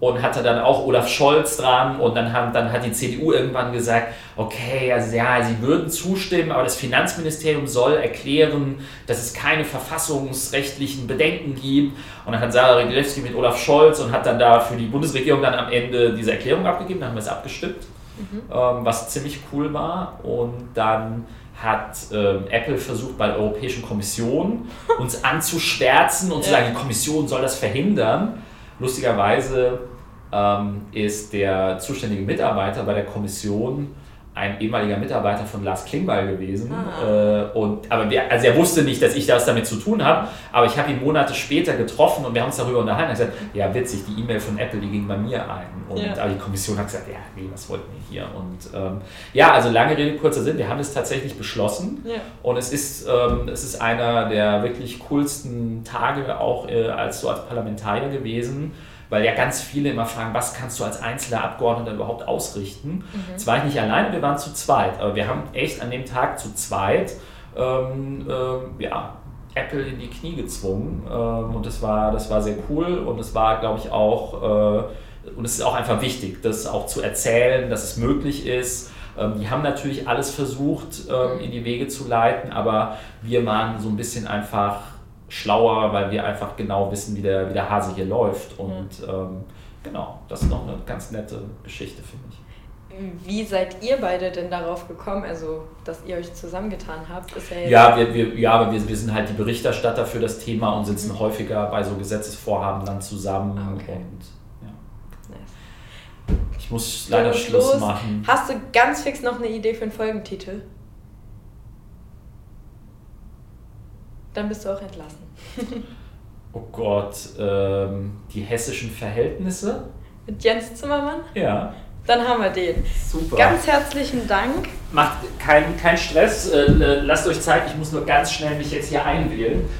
und hatte dann auch Olaf Scholz dran und dann, haben, dann hat die CDU irgendwann gesagt, okay, also ja, sie würden zustimmen, aber das Finanzministerium soll erklären, dass es keine verfassungsrechtlichen Bedenken gibt. Und dann hat Sarah Reglewski mit Olaf Scholz und hat dann da für die Bundesregierung dann am Ende diese Erklärung abgegeben, dann haben wir es abgestimmt, mhm. ähm, was ziemlich cool war. Und dann hat ähm, Apple versucht bei der Europäischen Kommission uns anzuschwärzen und ja. zu sagen, die Kommission soll das verhindern. Lustigerweise ähm, ist der zuständige Mitarbeiter bei der Kommission ein ehemaliger Mitarbeiter von Lars Klingbeil gewesen. Ah. Äh, und, aber wir, also er wusste nicht, dass ich das damit zu tun habe, aber ich habe ihn Monate später getroffen und wir haben uns darüber unterhalten. Er hat gesagt, ja witzig, die E-Mail von Apple, die ging bei mir ein. Und ja. aber die Kommission hat gesagt, ja, nee, was wollten wir hier? Und ähm, ja, also lange Rede, kurzer Sinn, wir haben es tatsächlich beschlossen. Ja. Und es ist, ähm, es ist einer der wirklich coolsten Tage auch äh, als so als Parlamentarier gewesen weil ja ganz viele immer fragen, was kannst du als einzelner Abgeordneter überhaupt ausrichten. Mhm. Zwar ich nicht alleine, wir waren zu zweit, aber wir haben echt an dem Tag zu zweit ähm, äh, ja, Apple in die Knie gezwungen ähm, und das war, das war sehr cool und es war, glaube ich, auch, äh, und es ist auch einfach wichtig, das auch zu erzählen, dass es möglich ist. Ähm, die haben natürlich alles versucht, ähm, mhm. in die Wege zu leiten, aber wir waren so ein bisschen einfach schlauer, weil wir einfach genau wissen, wie der, wie der Hase hier läuft. Und mhm. ähm, genau, das ist noch eine ganz nette Geschichte, finde ich. Wie seid ihr beide denn darauf gekommen, also dass ihr euch zusammengetan habt? ja, ja, wir, wir, ja aber wir, wir sind halt die Berichterstatter für das Thema und sitzen mhm. häufiger bei so Gesetzesvorhaben dann zusammen. Ah, okay. Und, ja. nice. Ich muss leider Schluss machen. Hast du ganz fix noch eine Idee für einen Folgentitel? Dann bist du auch entlassen. (laughs) oh Gott, ähm, die hessischen Verhältnisse. Mit Jens Zimmermann? Ja. Dann haben wir den. Super. Ganz herzlichen Dank. Macht keinen kein Stress, äh, lasst euch Zeit, ich muss nur ganz schnell mich jetzt hier einwählen.